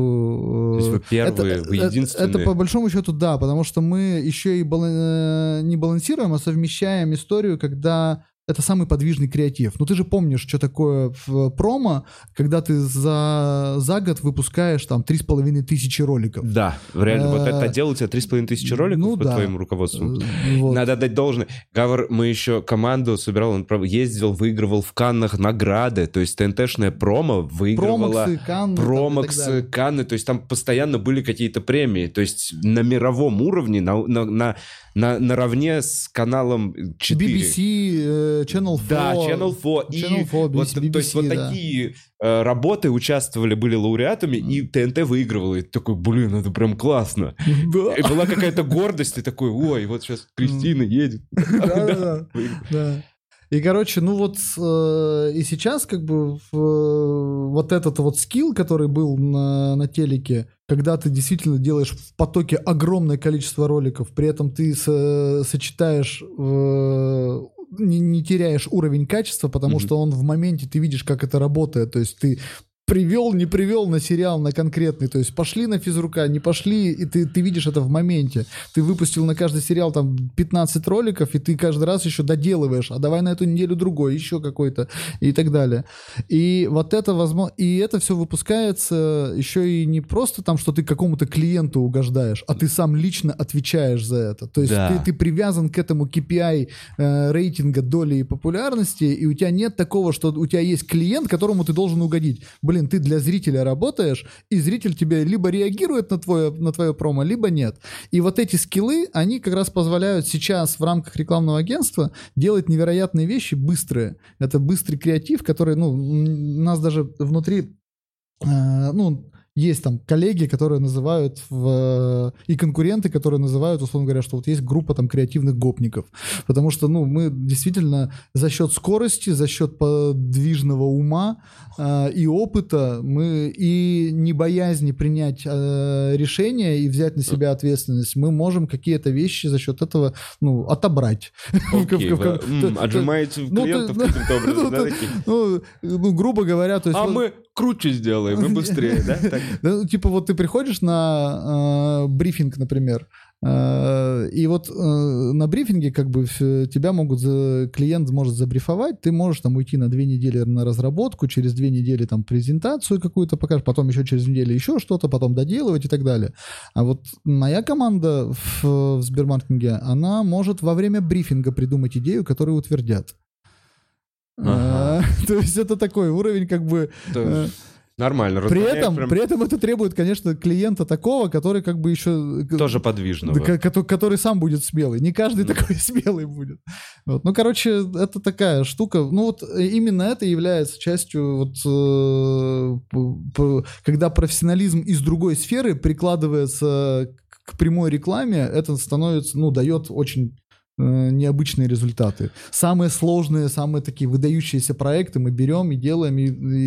То есть вы первые, вы это- Это по большому счету да, потому что мы еще и бала- э, не балансируем, а совмещаем историю, когда это самый подвижный креатив. Ну ты же помнишь, что такое в промо, когда ты за, за год выпускаешь там 3,5 тысячи роликов. Да, реально, вот это отдел у тебя 3,5 тысячи роликов ну под да. твоим руководством. Э, вот. Надо отдать должное. Гавр, мы еще команду собирал, он ездил, выигрывал в Каннах награды, то есть ТНТшная промо выигрывала Промоксы, Канны. промоксы. Канны, то есть там постоянно были какие-то премии, то есть на мировом уровне, на, на, на, на- наравне с каналом 4. BBC, э, Channel 4. Да, Channel 4. и Channel 4, вот, BBC, то есть вот да. такие э, работы участвовали, были лауреатами, и ТНТ выигрывала. И ты такой, блин, это прям классно. Да. И была какая-то гордость, и такой, ой, вот сейчас Кристина едет. Да-да-да. И, короче, ну вот э, и сейчас как бы э, вот этот вот скилл, который был на, на телеке, когда ты действительно делаешь в потоке огромное количество роликов, при этом ты со- сочетаешь, э, не, не теряешь уровень качества, потому Мгм. что он в моменте, ты видишь, как это работает, то есть ты привел, не привел на сериал, на конкретный. То есть пошли на физрука, не пошли, и ты, ты видишь это в моменте. Ты выпустил на каждый сериал там 15 роликов, и ты каждый раз еще доделываешь, а давай на эту неделю другой, еще какой-то, и так далее. И вот это возможно, и это все выпускается еще и не просто там, что ты какому-то клиенту угождаешь, а ты сам лично отвечаешь за это. То есть Да. ты, ты привязан к этому KPI э, рейтинга доли и популярности, и у тебя нет такого, что у тебя есть клиент, которому ты должен угодить. Блин, ты для зрителя работаешь, и зритель тебе либо реагирует на твое, на твое промо, либо нет. И вот эти скиллы, они как раз позволяют сейчас в рамках рекламного агентства делать невероятные вещи быстрые. Это быстрый креатив, который, ну, у нас даже внутри, э, ну, есть там коллеги, которые называют в, и конкуренты, которые называют, условно говоря, что вот есть группа там креативных гопников. Потому что, ну, мы действительно за счет скорости, за счет подвижного ума э, и опыта, мы и не боязни принять э, решение и взять на себя ответственность, мы можем какие-то вещи за счет этого, ну, отобрать. Отжимаете ну, клиентов то- каким-то образом, ну, такие? Ну, ну, грубо говоря, то есть... А мы круче сделаем и быстрее, да? Ну, типа вот ты приходишь на э, брифинг, например, э, и вот э, на брифинге как бы тебя могут, клиент может забрифовать, ты можешь там уйти на две недели на разработку, через две недели там презентацию какую-то покажешь, потом еще через неделю еще что-то, потом доделывать и так далее. А вот моя команда в, в Сбермаркетинге, она может во время брифинга придумать идею, которую утвердят. Ага. Э, То есть это такой уровень как бы... То э, Нормально. При этом, прям при этом это требует, конечно, клиента такого, который как бы еще... э, Тоже подвижного. Да, ко- кото- который сам будет смелый. Не каждый такой смелый будет. Вот. Ну, короче, это такая штука. Ну, вот э, именно это является частью, вот, э, когда профессионализм из другой сферы прикладывается к прямой рекламе, это становится, ну, дает очень необычные результаты. Самые сложные, самые такие выдающиеся проекты мы берем и делаем, и,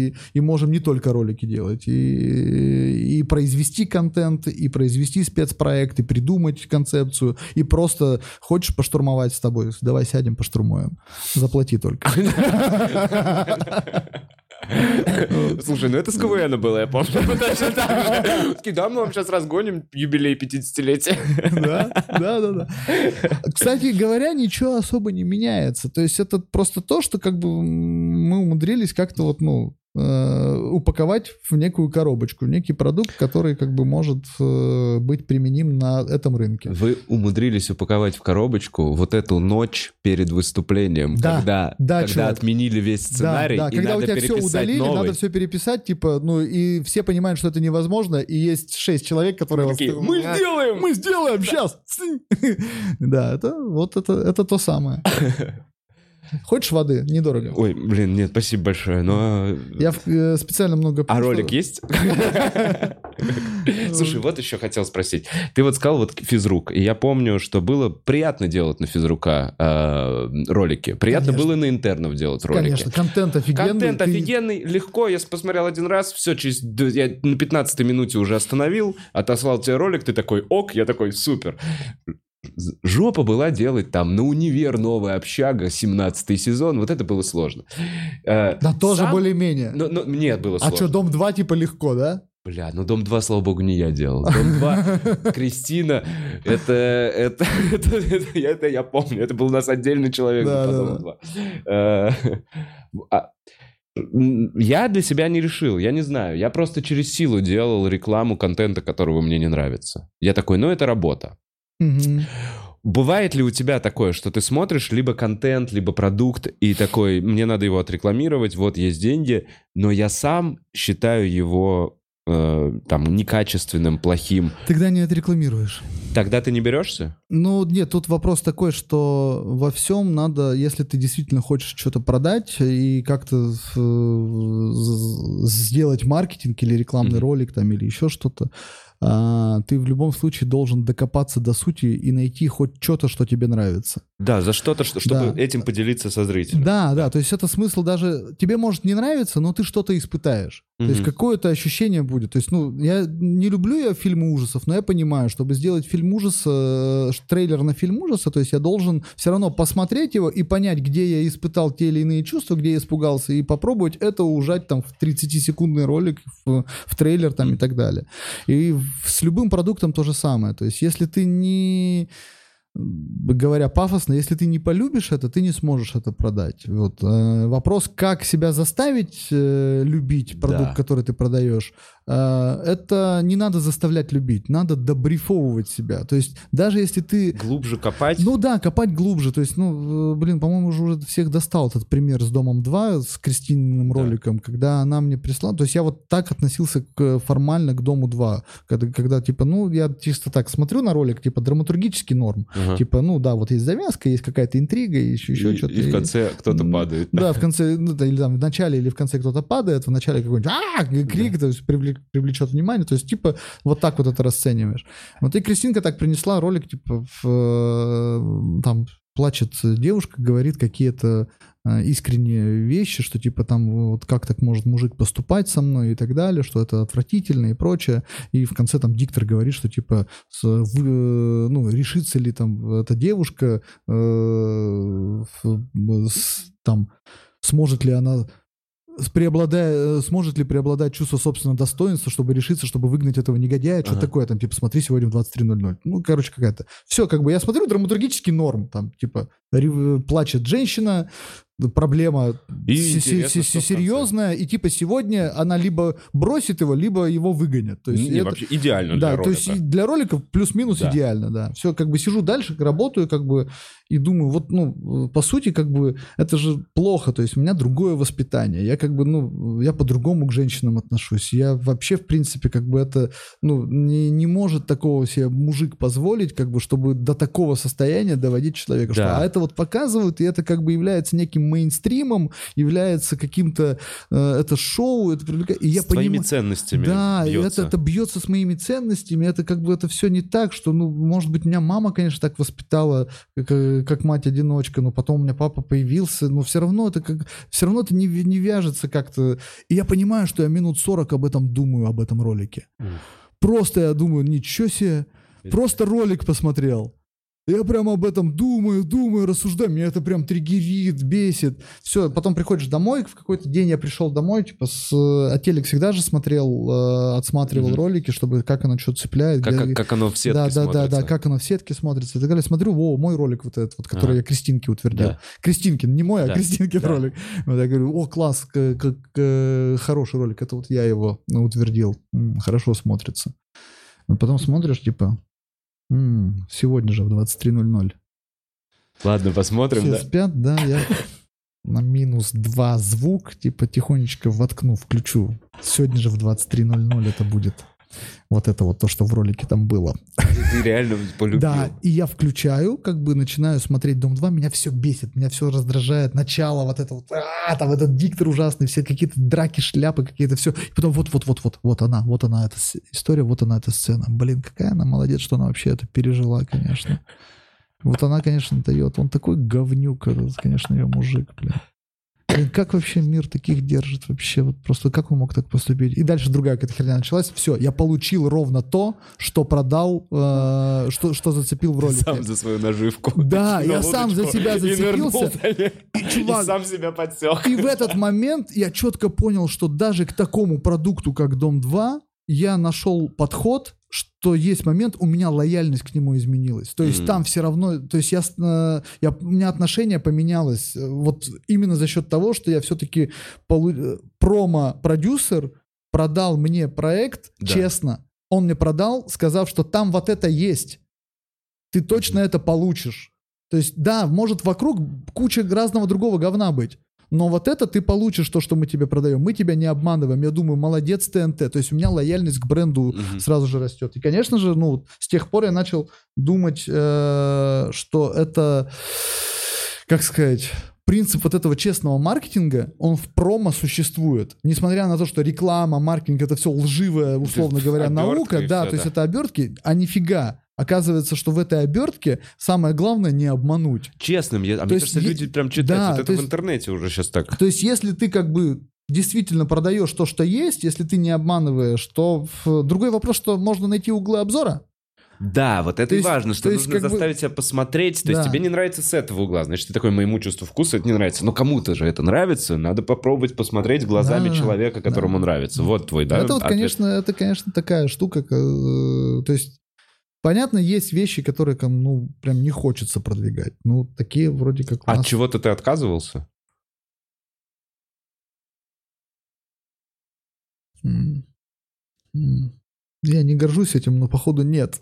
и- и можем не только ролики делать, и, и произвести контент, и произвести спецпроект, и придумать концепцию, и просто хочешь поштурмовать с тобой, давай сядем, поштурмуем. Заплати только. Слушай, ну это с КВН было, я помню. Точно так же. Да, мы вам сейчас разгоним юбилей 50-летия. Да, да, да, да. Кстати говоря, ничего особо не меняется. То есть это просто то, что как бы мы умудрились как-то вот, ну, упаковать в некую коробочку, некий продукт, который как бы может э, быть применим на этом рынке. Вы умудрились упаковать в коробочку вот эту ночь перед выступлением, Да, когда, да, когда чувак. отменили весь сценарий, да, да. и Когда надо у тебя все переписать удалили, новый. надо все переписать, типа, ну и все понимают, что это невозможно, и есть шесть человек, которые... Такие, вас- мы сделаем! Мы сделаем сейчас! Да, это вот это, это то самое. Хочешь воды? Недорого. Ой, блин, нет, спасибо большое, но... Я в- э, специально много... А ролик есть? Слушай, вот еще хотел спросить. Ты вот сказал вот физрук, и я помню, что было приятно делать на физрука э, ролики. Приятно Конечно. было на интернов делать ролики. Конечно, контент офигенный. Контент ты- офигенный, легко, я посмотрел один раз, все, через, я на 15 минуте уже остановил, отослал тебе ролик, ты такой, ок, я такой, супер. Жопа была делать там на универ новая общага, 17 сезон, вот это было сложно. Э, Да тоже сам- более-менее. Ну, ну, нет, было а сложно. что, Дом 2 типа легко, да? Бля, ну Дом 2, слава богу, не я делал. Дом 2, Кристина, это, это, это, это, я- это я помню, это был у нас отдельный человек Да, по да, Дому да. 2. Э, а, Я для себя не решил, я не знаю. Я просто через силу делал рекламу контента, которого мне не нравится. Я такой, ну это работа. Мгм. Бывает ли у тебя такое, что ты смотришь либо контент, либо продукт, и такой, мне надо его отрекламировать, вот есть деньги, но я сам считаю его э, там некачественным, плохим. Тогда не отрекламируешь. Тогда ты не берешься? Ну, нет, тут вопрос такой, что во всем надо, если ты действительно хочешь что-то продать и как-то э, сделать маркетинг или рекламный Мгм. ролик там или еще что-то, а, ты в любом случае должен докопаться до сути и найти хоть что-то, что тебе нравится. Да, за что-то, что- чтобы Да. этим поделиться со зрителем. Да, да, то есть это смысл даже... Тебе может не нравиться, но ты что-то испытаешь. То есть какое-то ощущение будет. То есть, ну, я не люблю я фильмы ужасов, но я понимаю, чтобы сделать фильм ужаса, э, трейлер на фильм ужаса, то есть я должен все равно посмотреть его и понять, где я испытал те или иные чувства, где я испугался, и попробовать это ужать там в 30-секундный ролик, в, в трейлер там и так далее. И в- с любым продуктом то же самое. То есть если ты не говоря пафосно, если ты не полюбишь это, ты не сможешь это продать. Вот. э, Вопрос, как себя заставить э, любить продукт, Да. который ты продаешь, это не надо заставлять любить, надо добрифовывать себя. То есть даже если ты... Глубже копать. Ну да, копать глубже. То есть, ну, э, блин, по-моему, уже всех достал этот пример с Домом 2, с Кристининым Да. роликом, когда она мне прислала. То есть я вот так относился к, формально к Дому 2. Когда, когда, типа, ну, я чисто так смотрю на ролик, типа, драматургический норм. Ага. Типа, ну да, вот есть завязка, есть какая-то интрига, еще, еще и, что-то. и в конце кто-то падает. Да, в конце, ну, или там в начале или в конце кто-то падает, в начале какой-нибудь «А!» крик, то есть привлек- привлечет внимание, то есть типа вот так вот это расцениваешь. Вот и Кристинка так принесла ролик, типа в, э, там плачет девушка, говорит какие-то э, искренние вещи, что типа там вот как так может мужик поступать со мной и так далее, что это отвратительно и прочее. И в конце там диктор говорит, что типа с- вы, ну, решится ли там эта девушка э, в- с- там сможет ли она преобладая, э, сможет ли преобладать чувство собственного достоинства, чтобы решиться, чтобы выгнать этого негодяя, что Ага. такое, там, типа, смотри сегодня в 23.00. Ну, короче, какая-то. Все, как бы, я смотрю, драматургический норм, там, типа, ре- плачет женщина, проблема И что в конце. серьезная, и типа сегодня она либо бросит его, либо его выгонят. То есть Не, это- вообще идеально для да, то ролика. есть и для роликов плюс-минус Да. идеально, да. Все, как бы сижу дальше, работаю, как бы, и думаю, вот, ну, по сути, как бы, это же плохо, то есть у меня другое воспитание, я как бы, ну, я по-другому к женщинам отношусь, я вообще, в принципе, как бы это, ну, не, не может такого себе мужик позволить, как бы, чтобы до такого состояния доводить человека, что, Да. а это вот показывают, и это как бы является неким мейнстримом, является каким-то, э, это шоу, это привлекает, и я С твоими понимаю... ценностями Да, бьется. это, это бьется с моими ценностями, это как бы это все не так, что, ну, может быть, меня мама, конечно, так воспитала, как, э, как мать-одиночка, но потом у меня папа появился, но все равно это как, все равно это не, не вяжется как-то. И я понимаю, что я минут 40 об этом думаю, об этом ролике. Просто я думаю, ничего себе, просто ролик посмотрел. Я прям об этом думаю, думаю, рассуждаю, меня это прям триггерит, бесит. Все, потом приходишь домой, в какой-то день я пришел домой, типа, с, а телек всегда же смотрел, э, отсматривал Мгм. ролики, чтобы как оно что цепляет. Как, где- как, как оно в сетке да, да, да, смотрится. да, как оно в сетке смотрится и так далее. Смотрю, о, мой ролик вот этот, вот, который Ага. я Кристинке утвердил. Да. Кристинкин, не мой, а Да, Кристинкин да. ролик. Вот я говорю, о, класс, к- как э, хороший ролик, это вот я его ну, утвердил. М, хорошо смотрится. А потом смотришь, типа, сегодня же в 23.00. Ладно, посмотрим, Все да. спят, да, я на минус 2 звук, типа, тихонечко воткну, включу. Сегодня же в 23.00 это будет. Вот это вот то, что в ролике там было. Ты реально полюбил. Да, и я включаю, как бы начинаю смотреть «Дом 2», меня все бесит, меня все раздражает, начало вот это вот, а, там этот диктор ужасный, все какие-то драки, шляпы какие-то, все. И потом вот-вот-вот-вот, вот она, вот она эта история, вот она эта сцена. Блин, какая она молодец, что она вообще это пережила, конечно. Вот она, конечно, дает. Он такой говнюк, этот, конечно, ее мужик, блин. Блин, как вообще мир таких держит вообще? Вот просто как он мог так поступить? И дальше другая какая-то херня началась. Все, я получил ровно то, что продал, э, что, что зацепил в ролике. Сам за свою наживку. Да, я сам за себя и зацепился. за ней. И, чувак, И сам себя подсек. и в этот момент я четко понял, что даже к такому продукту, как Дом 2, я нашел подход, что есть момент, у меня лояльность к нему изменилась. То есть Мгм. там все равно, то есть я, э, я, у меня отношение поменялось э, вот именно за счет того, что я все-таки промо-продюсер продал мне проект Да. честно. Он мне продал, сказав, что там вот это есть. Ты точно это получишь. То есть, да, может вокруг куча разного другого говна быть. Но вот это ты получишь то, что мы тебе продаем. Мы тебя не обманываем. Я думаю, молодец ТНТ. То есть у меня лояльность к бренду Мгм. сразу же растет. И, конечно же, ну, с тех пор я начал думать, э, что это, как сказать, принцип вот этого честного маркетинга, он в промо существует. Несмотря на то, что реклама, маркетинг, это все лживая, условно говоря, наука, да, всё, то есть да. это обертки, а нифига. Оказывается, что в этой обертке самое главное не обмануть. Честным, я- а мне есть кажется, е- люди прям читают. да, вот то это в есть- интернете уже сейчас так. То есть, если ты как бы действительно продаешь то, что есть, если ты не обманываешь, то другой вопрос, что можно найти углы обзора. Да, вот это То и есть- важно, что то есть нужно как бы- заставить себя посмотреть. То есть Да. тебе не нравится с этого угла, значит, ты такой, моему чувству вкуса это не нравится. Но кому-то же это нравится, надо попробовать посмотреть глазами Да, человека, которому да. нравится. Вот твой, да, это вот, ответ. конечно, это, конечно, такая штука. э, То есть, понятно, есть вещи, которые, ну, прям не хочется продвигать. Ну, такие вроде как у От нас- чего-то ты отказывался? М. М. Я не горжусь этим, но походу нет.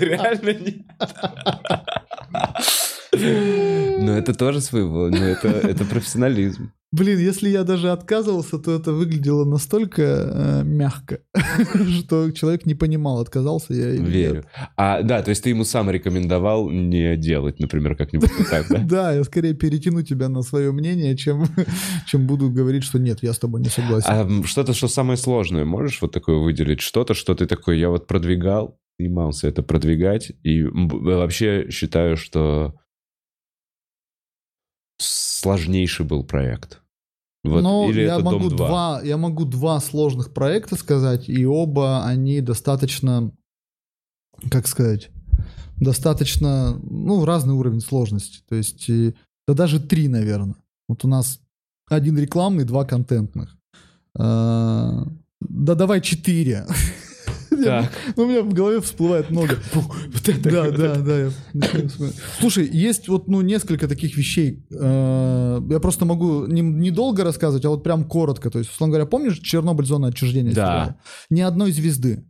Реально нет. Ну, это тоже своего, ну, это, это профессионализм. Блин, если я даже отказывался, то это выглядело настолько э, мягко, что человек не понимал, отказался я или нет. Верю. А, да, то есть ты ему сам рекомендовал не делать, например, как-нибудь так, да? Да, я скорее перетяну тебя на свое мнение, чем, чем буду говорить, что нет, я с тобой не согласен. А что-то, что самое сложное, можешь вот такое выделить? Что-то, что ты такой, я вот продвигал, занимался это продвигать, и вообще считаю, что сложнейший был проект. Вот, Но или я это могу Дом 2? два, я могу два сложных проекта сказать, и оба они достаточно, как сказать, достаточно, ну, разный уровень сложности. То есть, и- да даже три, наверное. Вот у нас один рекламный, два контентных. А, Да давай четыре. Так. Ну, у меня в голове всплывает много. Да, да, да. Слушай, есть вот ну несколько таких вещей. Э, Я просто могу не- недолго рассказывать, а вот прям коротко. То есть, условно говоря, помнишь Чернобыль зона отчуждения? Да. Ни одной звезды.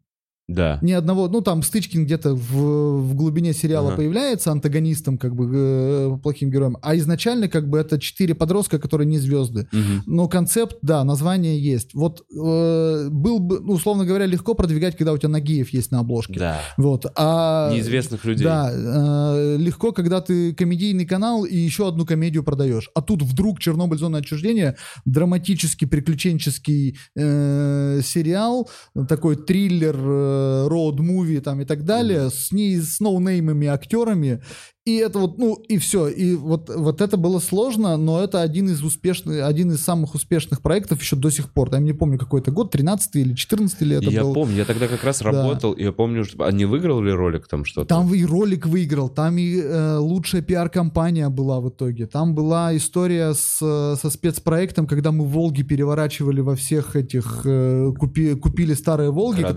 Да. Ни одного, ну там Стычкин где-то в, в глубине сериала Ага. появляется антагонистом, как бы э, плохим героем, а изначально как бы это четыре подростка, которые не звезды. Мгм. Но концепт, да, название есть. Вот э, был бы, ну, условно говоря, легко продвигать, когда у тебя Нагиев есть на обложке. Да. Вот. А, Неизвестных людей. Да, э, легко, когда ты комедийный канал и еще одну комедию продаешь. А тут вдруг Чернобыль зона отчуждения, драматический, приключенческий э, сериал, такой триллер, э, роуд-муви там и так далее, с, не, с ноунеймами актерами. И это вот, ну, и все. И вот, вот это было сложно, но это один из успешных, один из самых успешных проектов еще до сих пор. Я не помню, какой это год, 13 или 14 ли это я был. помню, я тогда как раз Да. работал, и я помню, что... А не выиграл ли ролик там что-то? Там и ролик выиграл, там и э, лучшая пиар-компания была в итоге. Там была история с, со спецпроектом, когда мы Волги переворачивали во всех этих... э, купи- купили старые Волги, Городах?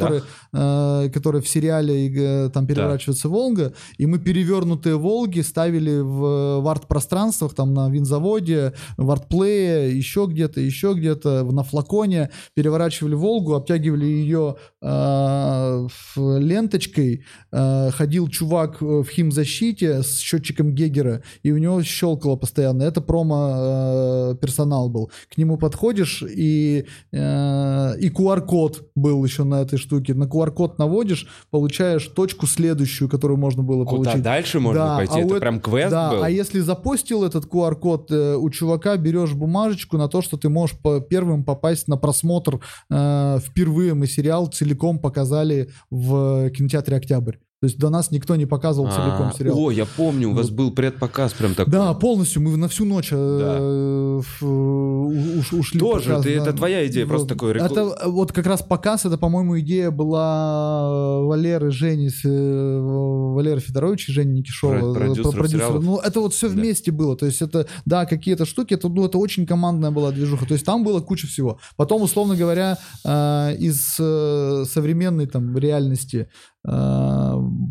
которые, э, которые в сериале э, там переворачивается Волга, и мы перевернутые Волги ставили в, в арт-пространствах, там на винзаводе, в артплее, еще где-то, еще где-то, на флаконе, переворачивали Волгу, обтягивали ее э, ленточкой, э, ходил чувак э, в химзащите с счетчиком Гегера, и у него щелкало постоянно. Это промо-персонал был. К нему подходишь, и, э, и QR-код был еще на этой штуке. На QR-код наводишь, получаешь точку следующую, которую можно было Куда получить. дальше можно Да, пойти? а это эт- прям квест да, был? а если запостил этот QR-код, э, у чувака берешь бумажечку на то, что ты можешь по первым попасть на просмотр. Э, впервые мы сериал целиком показали в кинотеатре «Октябрь». То есть до нас никто не показывал целиком А, сериал. О, я помню, у вас был предпоказ прям такой. Да, полностью. Мы на всю ночь э, уш- ушли. Тоже, это твоя идея, просто такой рекл- Это э, вот как раз показ, это, по-моему, идея была Валеры, Жени, э, Валеры Федоровича, Жени Никишова. Про- э, продюсеров про- продюсера. сериалов. Ну, это вот все вместе было. То есть это, да, какие-то штуки, это, ну, это очень командная была движуха. То есть там было куча всего. Потом, условно говоря, э, из э, современной там реальности э,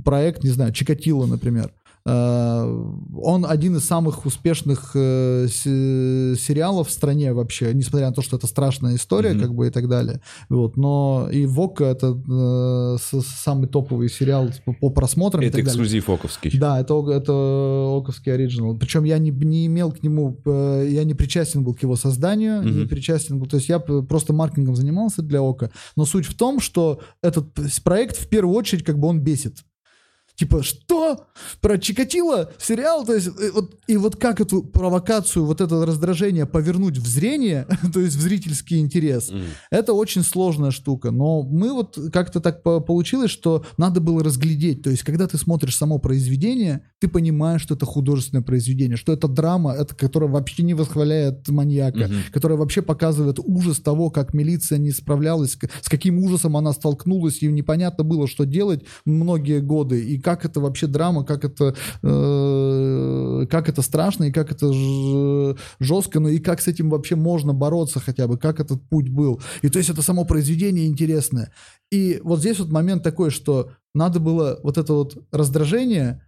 проект, не знаю, Чикатило, например. Э, Он один из самых успешных э, се- сериалов в стране вообще, несмотря на то, что это страшная история, Мгм. как бы и так далее. Вот, но и Вока это э, самый топовый сериал по, просмотрам. и Это так далее. эксклюзив оковский. Да, это, это Оковский оригинал. Причем я не, не имел к нему, я не причастен был к его созданию, не Мгм. причастен был, то есть я просто маркетингом занимался для Ока. Но суть в том, что этот проект в первую очередь как бы он бесит. Типа, что? Про Чикатило? Сериал? То есть, э, вот, и вот как эту провокацию, вот это раздражение повернуть в зрение, то есть в зрительский интерес, М. это очень сложная штука, но мы вот как-то так по- получилось, что надо было разглядеть. То есть, когда ты смотришь само произведение, ты понимаешь, что это художественное произведение, что это драма, это, которая вообще не восхваляет маньяка, Мгм. которая вообще показывает ужас того, как милиция не справлялась, с каким ужасом она столкнулась, и непонятно было, что делать многие годы, и как это вообще драма, как это, э, как это страшно, и как это жестко, ну и как с этим вообще можно бороться хотя бы, как этот путь был. И то есть это само произведение интересное. И вот здесь вот момент такой, что надо было вот это вот раздражение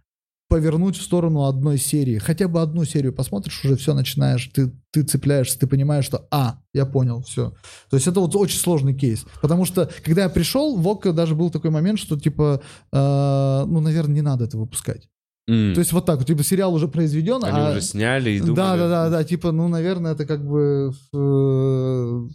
повернуть в сторону одной серии. Хотя бы одну серию посмотришь, уже все начинаешь, ты, ты цепляешься, ты понимаешь, что «А, я понял, все». То есть это вот очень сложный кейс. Потому что, когда я пришел, в ОК даже был такой момент, что типа, э, ну, наверное, не надо это выпускать. М. То есть вот так типа сериал уже произведен, Они а... уже сняли и думали... Да, да, да, да, типа, ну, наверное, это как бы, э,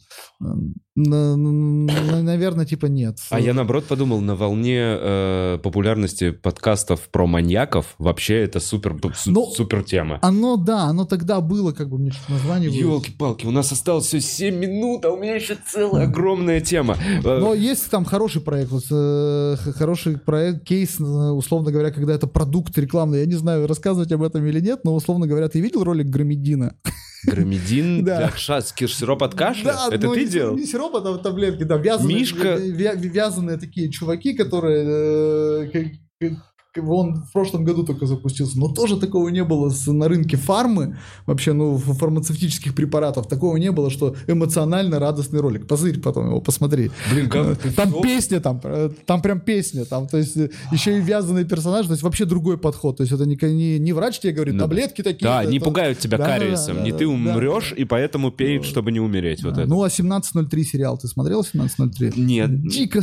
наверное, типа нет. А я наоборот подумал, на волне э, популярности подкастов про маньяков вообще это супер, су- Ну, супер тема. Оно, да, оно тогда было, как бы мне что-то название было. Елки-палки, у нас осталось все 7 минут, а у меня еще целая огромная тема. Э, Но есть там хороший проект, вот, э, хороший проект, кейс, э, условно говоря, когда это продукт рекламный. Я не знаю, рассказывать об этом или нет, но, условно говоря, ты видел ролик Громедина? Громедин Да. для шаски, сироп от кашля? это ну, ты делал? Не сироп, а там таблетки, да, вязаные, Мишка. вя- вя- вязаные такие чуваки, которые э, он в прошлом году только запустился, но тоже такого не было с, на рынке фармы, вообще, ну, фармацевтических препаратов, такого не было, что эмоционально радостный ролик. Позырь потом его, посмотри. Блин, как ты Там песня, там, э, там прям песня, там, то есть, э, еще и вязаный персонаж, то есть, вообще другой подход, то есть, это не, не, не врач тебе говорит, ну, таблетки такие. Да, не пугают тебя да, кариесом, да, не да, ты умрешь, да, и поэтому пеет, чтобы не умереть, вот это. Ну, а 17.03 сериал ты смотрел 17.03? Нет. Дико,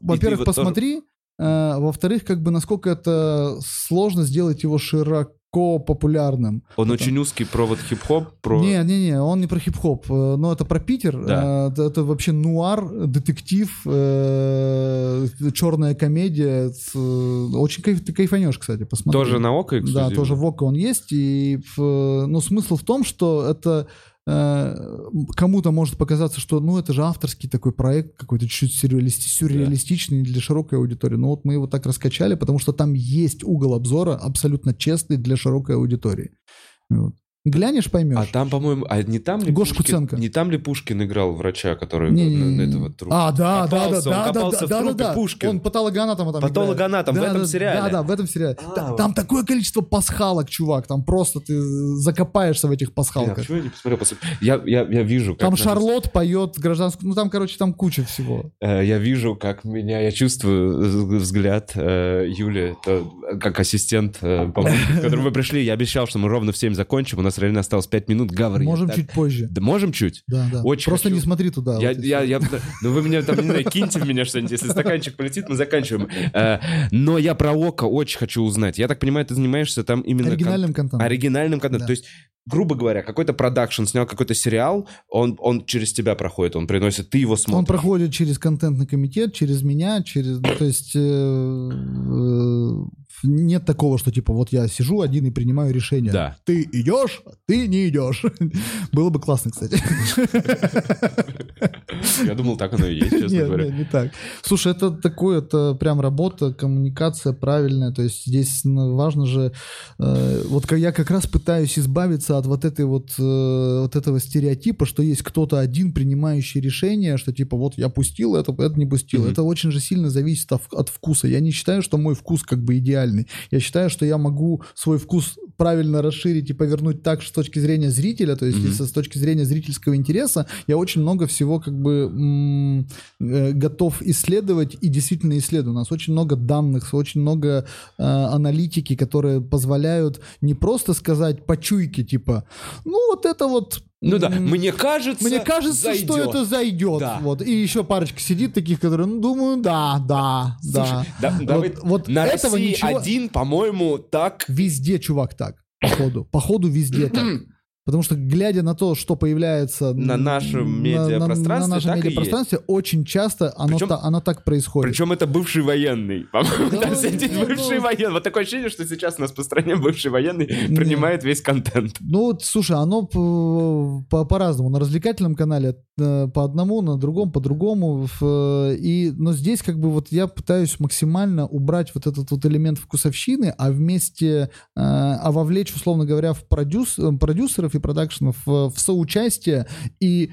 во-первых, посмотри, тоже... Э, во-вторых, как бы насколько это сложно сделать его широко популярным. Он это... очень узкий провод хип-хоп? Про... Не, не, не, он не про хип-хоп, э, но это про Питер. Да. Это, это вообще нуар, детектив, э, черная комедия. Очень кайф, ты кайфанешь, кстати, посмотри. Тоже на ОКО Да, тоже в ОКО он есть. И, ну, смысл в том, что это Э, кому-то может показаться, что ну это же авторский такой проект какой-то чуть-чуть сюрреалисти- сюрреалистичный для широкой аудитории. Но вот мы его так раскачали, потому что там есть угол обзора абсолютно честный для широкой аудитории. Вот. Глянешь, поймешь. А там, по-моему, а не там ли Гош Пушкин, Куценко. не там ли Пушкин играл врача, который не, не, не, этого трупа? А, да, копался, да, да, он да, копался да, в да, трупе да, Пушкин. Он патологоанатом там Патологоанатом да, в этом да, сериале. Да, да, в этом сериале. А, там, вот. там такое количество пасхалок, чувак, там просто ты закопаешься в этих пасхалках. Я, почему я не посмотрел? Я, я, я вижу, как... Там Шарлот поет гражданскую... Ну, там, короче, там куча всего. Э, я вижу, как меня... Я чувствую взгляд э, Юли, как ассистент, э, к которому вы пришли. Я обещал, что мы ровно в 7 закончим. У нас реально осталось 5 минут. Говори. Можем так... чуть позже. Да, можем чуть? Да, да. Очень Просто хочу. не смотри туда. Я, вот я, я, ну вы меня там, не знаю, киньте в меня что-нибудь. Если стаканчик полетит, мы заканчиваем. Э, но я про Ока очень хочу узнать. Я так понимаю, ты занимаешься там именно... Оригинальным кон- контентом. Оригинальным контентом. Да. То есть грубо говоря, какой-то продакшн снял какой-то сериал, он, он через тебя проходит, он приносит, ты его смотришь. Он проходит через контентный комитет, через меня, через... Ну, то есть э, э, нет такого, что типа вот я сижу один и принимаю решение. Да. Ты идешь, а ты не идешь. Было бы классно, кстати. Я думал, так оно и есть, честно нет, говоря. Нет, не так. Слушай, это такое, это прям работа, коммуникация правильная. То есть здесь ну, важно же... Э, вот я как раз пытаюсь избавиться от вот этой вот, э, вот этого стереотипа, что есть кто-то один, принимающий решение, что типа вот я пустил это, это не пустил. Mm-hmm. Это очень же сильно зависит от, от вкуса. Я не считаю, что мой вкус как бы идеальный. Я считаю, что я могу свой вкус правильно расширить и повернуть так, с точки зрения зрителя, то есть mm-hmm. с точки зрения зрительского интереса, я очень много всего как бы м- э, готов исследовать и действительно исследую. У нас очень много данных, очень много э, аналитики, которые позволяют не просто сказать по чуйке, типа, ну вот это вот ну да, мне кажется, Мне кажется, зайдет. что это зайдет. Да. Вот. И еще парочка сидит таких, которые, ну, думаю, да, да, Слушай, да. да, вот, давай, вот на этого России ничего... один, по-моему, так... Везде, чувак, так. Походу. Походу, везде так. Потому что, глядя на то, что появляется на нашем медиапространстве, на, на, на нашем медиапространстве, очень часто оно, причем, та, оно так происходит. Причем это бывший военный. По-моему, да, там сидит бывший ну, военный. Вот такое ощущение, что сейчас у нас по стране бывший военный принимает весь контент. Ну, слушай, оно по- по- по-разному. На развлекательном канале э, по одному, на другом по другому. В- И, но здесь как бы вот я пытаюсь максимально убрать вот этот вот элемент вкусовщины, а вместе, э, а вовлечь, условно говоря, в продюс, продюсеров и продакшенов в, соучастие и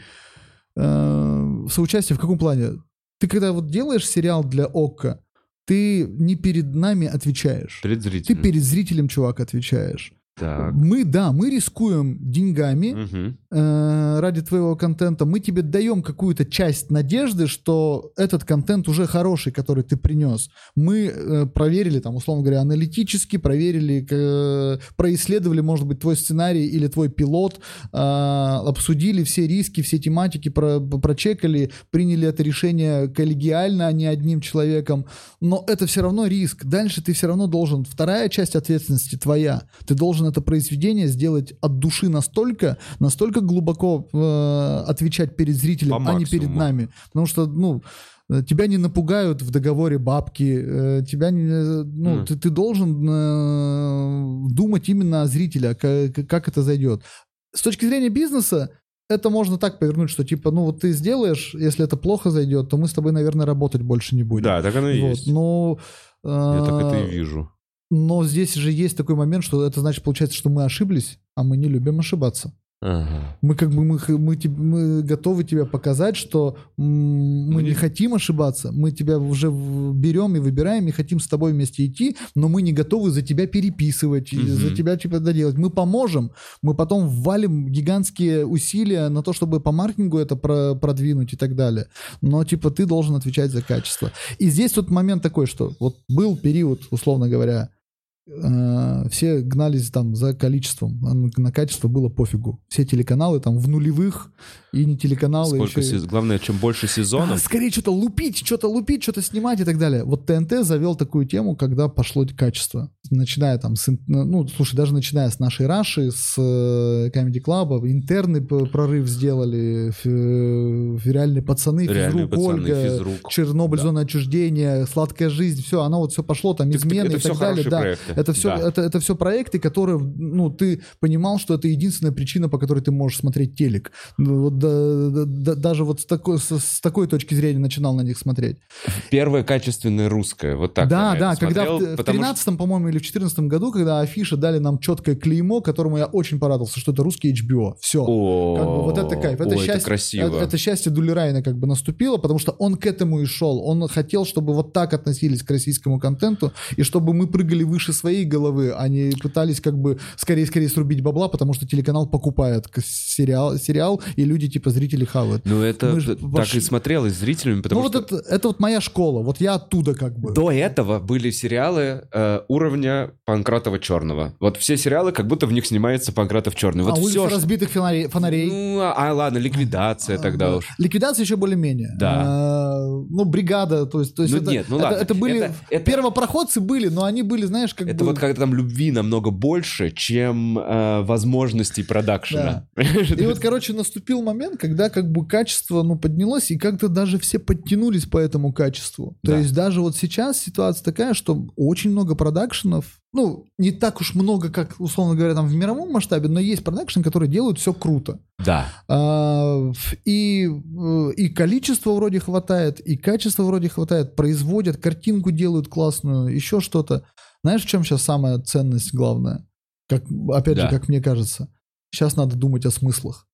э, в соучастие в каком плане? Ты когда вот делаешь сериал для ОККО, ты не перед нами отвечаешь. Перед Ты зрителем. перед зрителем, чувак, отвечаешь. Так. Мы, да, мы рискуем деньгами Мгм. э, ради твоего контента. Мы тебе даем какую-то часть надежды, что этот контент уже хороший, который ты принес. Мы э, проверили, там, условно говоря, аналитически, проверили, э, происследовали, может быть, твой сценарий или твой пилот, э, обсудили все риски, все тематики, про, прочекали, приняли это решение коллегиально, а не одним человеком. Но это все равно риск. Дальше ты все равно должен, вторая часть ответственности твоя, ты должен это произведение сделать от души настолько, настолько глубоко э, отвечать перед зрителем, По а не перед максимуму. нами. Потому что, ну, э, тебя не напугают в договоре бабки, э, тебя не, э, ну, Мгм. ты, ты должен э, думать именно о зрителе, как, как это зайдет. С точки зрения бизнеса, это можно так повернуть, что типа, ну вот ты сделаешь, если это плохо зайдет, то мы с тобой, наверное, работать больше не будем. Да, так оно и Вот, есть. Но, Я так это э, и вижу. Но здесь же есть такой момент, что это значит, получается, что мы ошиблись, а мы не любим ошибаться. Ага. Мы как бы мы, мы, мы готовы тебе показать, что мы не хотим ошибаться, мы тебя уже берем и выбираем, и хотим с тобой вместе идти, но мы не готовы за тебя переписывать, и за тебя типа доделать. Мы поможем, мы потом ввалим гигантские усилия на то, чтобы по маркетингу это про- продвинуть и так далее. Но типа ты должен отвечать за качество. И здесь тут момент такой, что вот был период, условно говоря, э, все гнались там за количеством, а на качество было пофигу. Все телеканалы там в нулевых и не телеканалы. Сколько еще сез- Главное, чем больше сезонов, скорее что-то лупить, что-то лупить, что-то снимать и так далее. Вот ТНТ завел такую тему, когда пошло качество. Начиная там с... Ну, слушай, даже начиная с нашей Раши, с э, Comedy Club, интерны прорыв сделали, э, реальные пацаны, реальные физрук, пацаны, Ольга, физрук. Чернобыль, Да. зона отчуждения, сладкая жизнь, все, оно вот все пошло, там Так- измены это и так далее. Да. проекты. Это все, Да. это, это все проекты, которые, ну, ты понимал, что это единственная причина, по которой ты можешь смотреть телек. Ну, вот да- да- да- даже вот с такой, с, с такой точки зрения начинал на них смотреть. Первое качественное русское. Вот так. да, да, это когда смотрел, в, в что- 13 по-моему, или в 14 году, когда афиши дали нам четкое клеймо, которому я очень порадовался, что это русский HBO. Все. О, Как бы вот это кайф, это о, счастье, красиво. Это, это счастье Дулерайна как бы наступило, потому что он к этому и шел. Он хотел, чтобы вот так относились к российскому контенту, и чтобы мы прыгали выше своей головы, а не пытались как бы скорее-скорее срубить бабла, потому что телеканал покупает сериал, сериал и люди типа зрители хавают. Ну, это Мы так пошли- и смотрелось зрителями, потому ну что... вот это, это вот моя школа, вот я оттуда как бы. До этого были сериалы э, уровня Панкратова Черного. Вот все сериалы, как будто в них снимается Панкратов Черный. Вот а улица все. разбитых фонарей. фонарей. Ну, а, а, ладно, ликвидация тогда Да. уж. Ликвидация еще более-менее. Да. А, ну, бригада, то есть, то есть Ну это, нет, ну это- ладно. это были Это- это- первопроходцы были, но они были, знаешь, как Это бы. вот когда там любви намного больше, чем э, возможностей продакшена. И вот, короче, наступил момент, когда как бы качество, ну, поднялось, и как-то даже все подтянулись по этому качеству. То Да. есть даже вот сейчас ситуация такая, что очень много продакшенов, ну, не так уж много, как, условно говоря, там в мировом масштабе, но есть продакшн, которые делают все круто. Да. А, и, э, и количество вроде хватает, и качество вроде хватает, производят, картинку делают классную, еще что-то. Знаешь, в чем сейчас самая ценность главная? Как, опять Да. же, как мне кажется, сейчас надо думать о смыслах.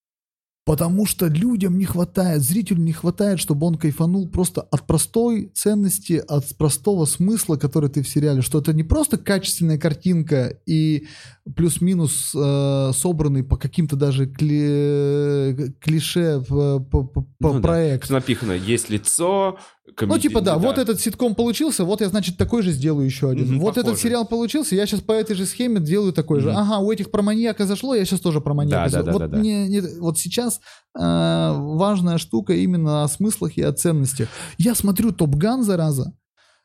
Потому что людям не хватает, зрителю не хватает, чтобы он кайфанул просто от простой ценности, от простого смысла, который ты в сериале. Что это не просто качественная картинка и плюс-минус э, собранный по каким-то даже кли- клише по, по- по- по Ну да. проекту. Напихано, есть лицо, Ну, комедий- типа, да, вот этот ситком получился, вот я, значит, такой же сделаю еще один. Мгм, вот этот похоже. сериал получился, я сейчас по этой же схеме делаю такой же. Мгм. Ага, у этих про маньяка зашло, я сейчас тоже про маньяка Да, да, сделаю. да, вот, да, да. не- не- вот сейчас э, важная штука именно о смыслах и о ценностях. Я смотрю Топ Ган, зараза,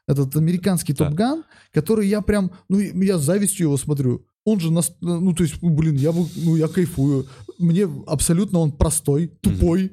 этот американский Да. Топ Ган, который я прям, ну, я с завистью его смотрю. Он же, нас, ну, то есть, блин, я, ну, я кайфую. Мне абсолютно он простой, тупой.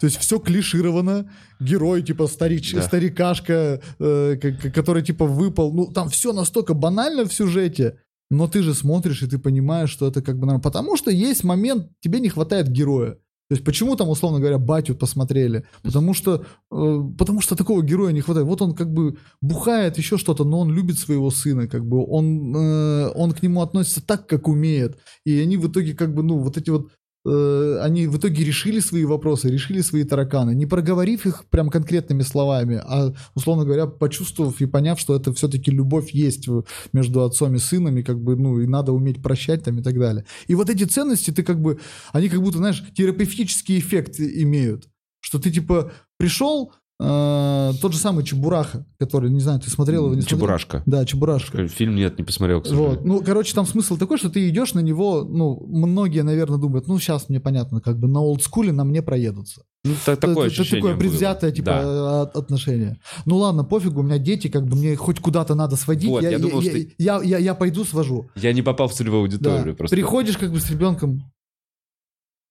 То есть все клишировано. Герой, типа, старич, Да. старикашка, э, который, типа, выпал. Ну, там все настолько банально в сюжете. Но ты же смотришь, и ты понимаешь, что это как бы нормально. Потому что есть момент, тебе не хватает героя. То есть почему там, условно говоря, батю посмотрели? Потому что, э, потому что такого героя не хватает. Вот он как бы бухает, еще что-то, но он любит своего сына, как бы он, э, он к нему относится так, как умеет. И они в итоге как бы, ну, вот эти вот э, они в итоге решили свои вопросы, решили свои тараканы, не проговорив их прям конкретными словами, а, условно говоря, почувствовав и поняв, что это все-таки любовь есть между отцом и сыном, и как бы, ну, и надо уметь прощать там и так далее. И вот эти ценности, ты как бы, они как будто, знаешь, терапевтический эффект имеют, что ты типа пришел, э, тот же самый Чебураха, который, не знаю, ты смотрел его, не смотрел? Чебурашка. Да, Чебурашка. Фильм нет, не посмотрел, к сожалению. Вот. Ну, короче, там смысл такой, что ты идешь на него, ну, многие, наверное, думают, ну, сейчас мне понятно, как бы на олдскуле на мне проедутся. Ну, та- такое это, это ощущение такое было. предвзятое, типа, Да. от- отношение. Ну, ладно, пофигу, у меня дети, как бы, мне хоть куда-то надо сводить, Вот, я, я думал, я, что- я, я, я пойду свожу. Я не попал в целевую Да. аудиторию. Просто. Приходишь как бы с ребенком,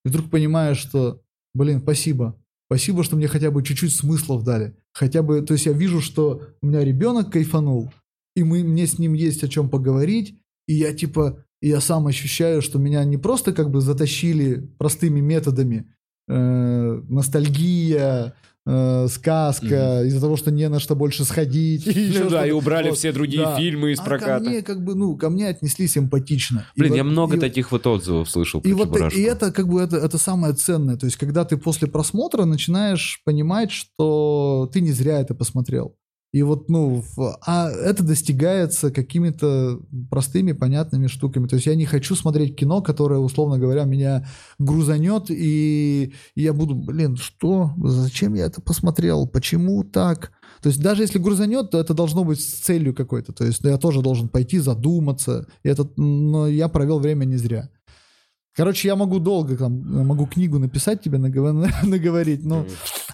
и вдруг понимаешь, что, блин, спасибо. Спасибо, что мне хотя бы чуть-чуть смыслов дали. Хотя бы, то есть я вижу, что у меня ребенок кайфанул, и мы, мне с ним есть о чем поговорить, и я типа, я сам ощущаю, что меня не просто как бы затащили простыми методами, э, ностальгия, э, сказка, из-за того, что не на что больше сходить. и Ну да, и убрали Вот, все другие да. фильмы из А проката. ко мне как бы, ну, ко мне отнеслись эмпатично. И Блин, вот- я много и- таких вот отзывов слышал и вот Чебурашку. и это как бы это, это самое ценное. То есть, когда ты после просмотра начинаешь понимать, что ты не зря это посмотрел. И вот, ну, а это достигается какими-то простыми, понятными штуками. То есть я не хочу смотреть кино, которое, условно говоря, меня грузанет, и я буду, блин, что? Зачем я это посмотрел? Почему так? То есть даже если грузанет, то это должно быть с целью какой-то. То есть я тоже должен пойти задуматься. И это, но я провел время не зря. Короче, я могу долго там, могу книгу написать тебе, наго- наговорить, но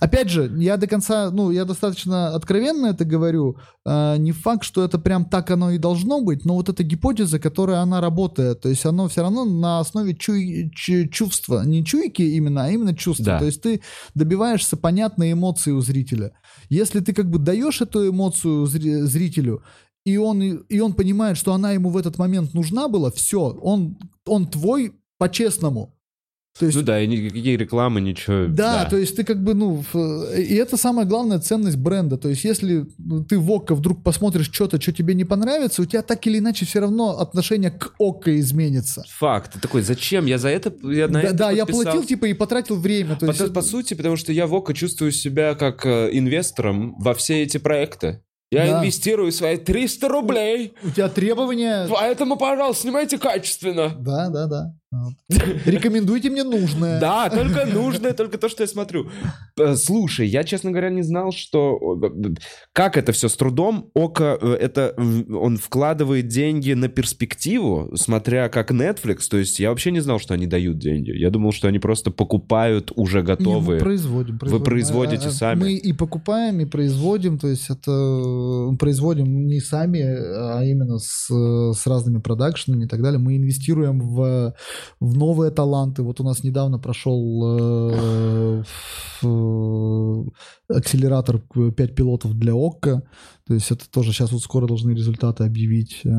опять же, я до конца, ну, я достаточно откровенно это говорю. А, не факт, что это прям так оно и должно быть, но вот эта гипотеза, которая она работает, то есть оно все равно на основе чу- чувства, не чуйки именно, а именно чувства. Да. То есть ты добиваешься понятной эмоции у зрителя. Если ты как бы даешь эту эмоцию зри- зрителю, и он, и он понимает, что она ему в этот момент нужна была, все, он, он твой по-честному. То есть Ну да, и никакие рекламы, ничего. да, то есть ты как бы, ну, и это самая главная ценность бренда. То есть если ты в ОККО вдруг посмотришь что-то, что тебе не понравится, у тебя так или иначе все равно отношение к ОККО изменится. Факт. Ты такой, зачем? Я за это, я на да, это да, я платил типа и потратил время. То По, есть, по сути, потому что я в ОКО чувствую себя как э, инвестором во все эти проекты. Я Да. инвестирую свои 300 рублей, у тебя требования... поэтому, пожалуйста, снимайте качественно. Да, да, да. Вот. Рекомендуйте мне нужное. Да, только нужное, только то, что я смотрю. Слушай, я, честно говоря, не знал, что... Как это все с трудом? Око, э, это... Он вкладывает деньги на перспективу, смотря как Netflix. То есть я вообще не знал, что они дают деньги. Я думал, что они просто покупают уже Не, мы готовые. производим, производим. производите А, а, сами? Мы и покупаем, и производим. То есть это э, производим не сами, а именно с, э, с разными продакшенами и так далее. Мы инвестируем в, в новые таланты. Вот у нас недавно прошел э, в- акселератор 5 пилотов для ОККО. То есть это тоже сейчас вот скоро должны результаты объявить. Э,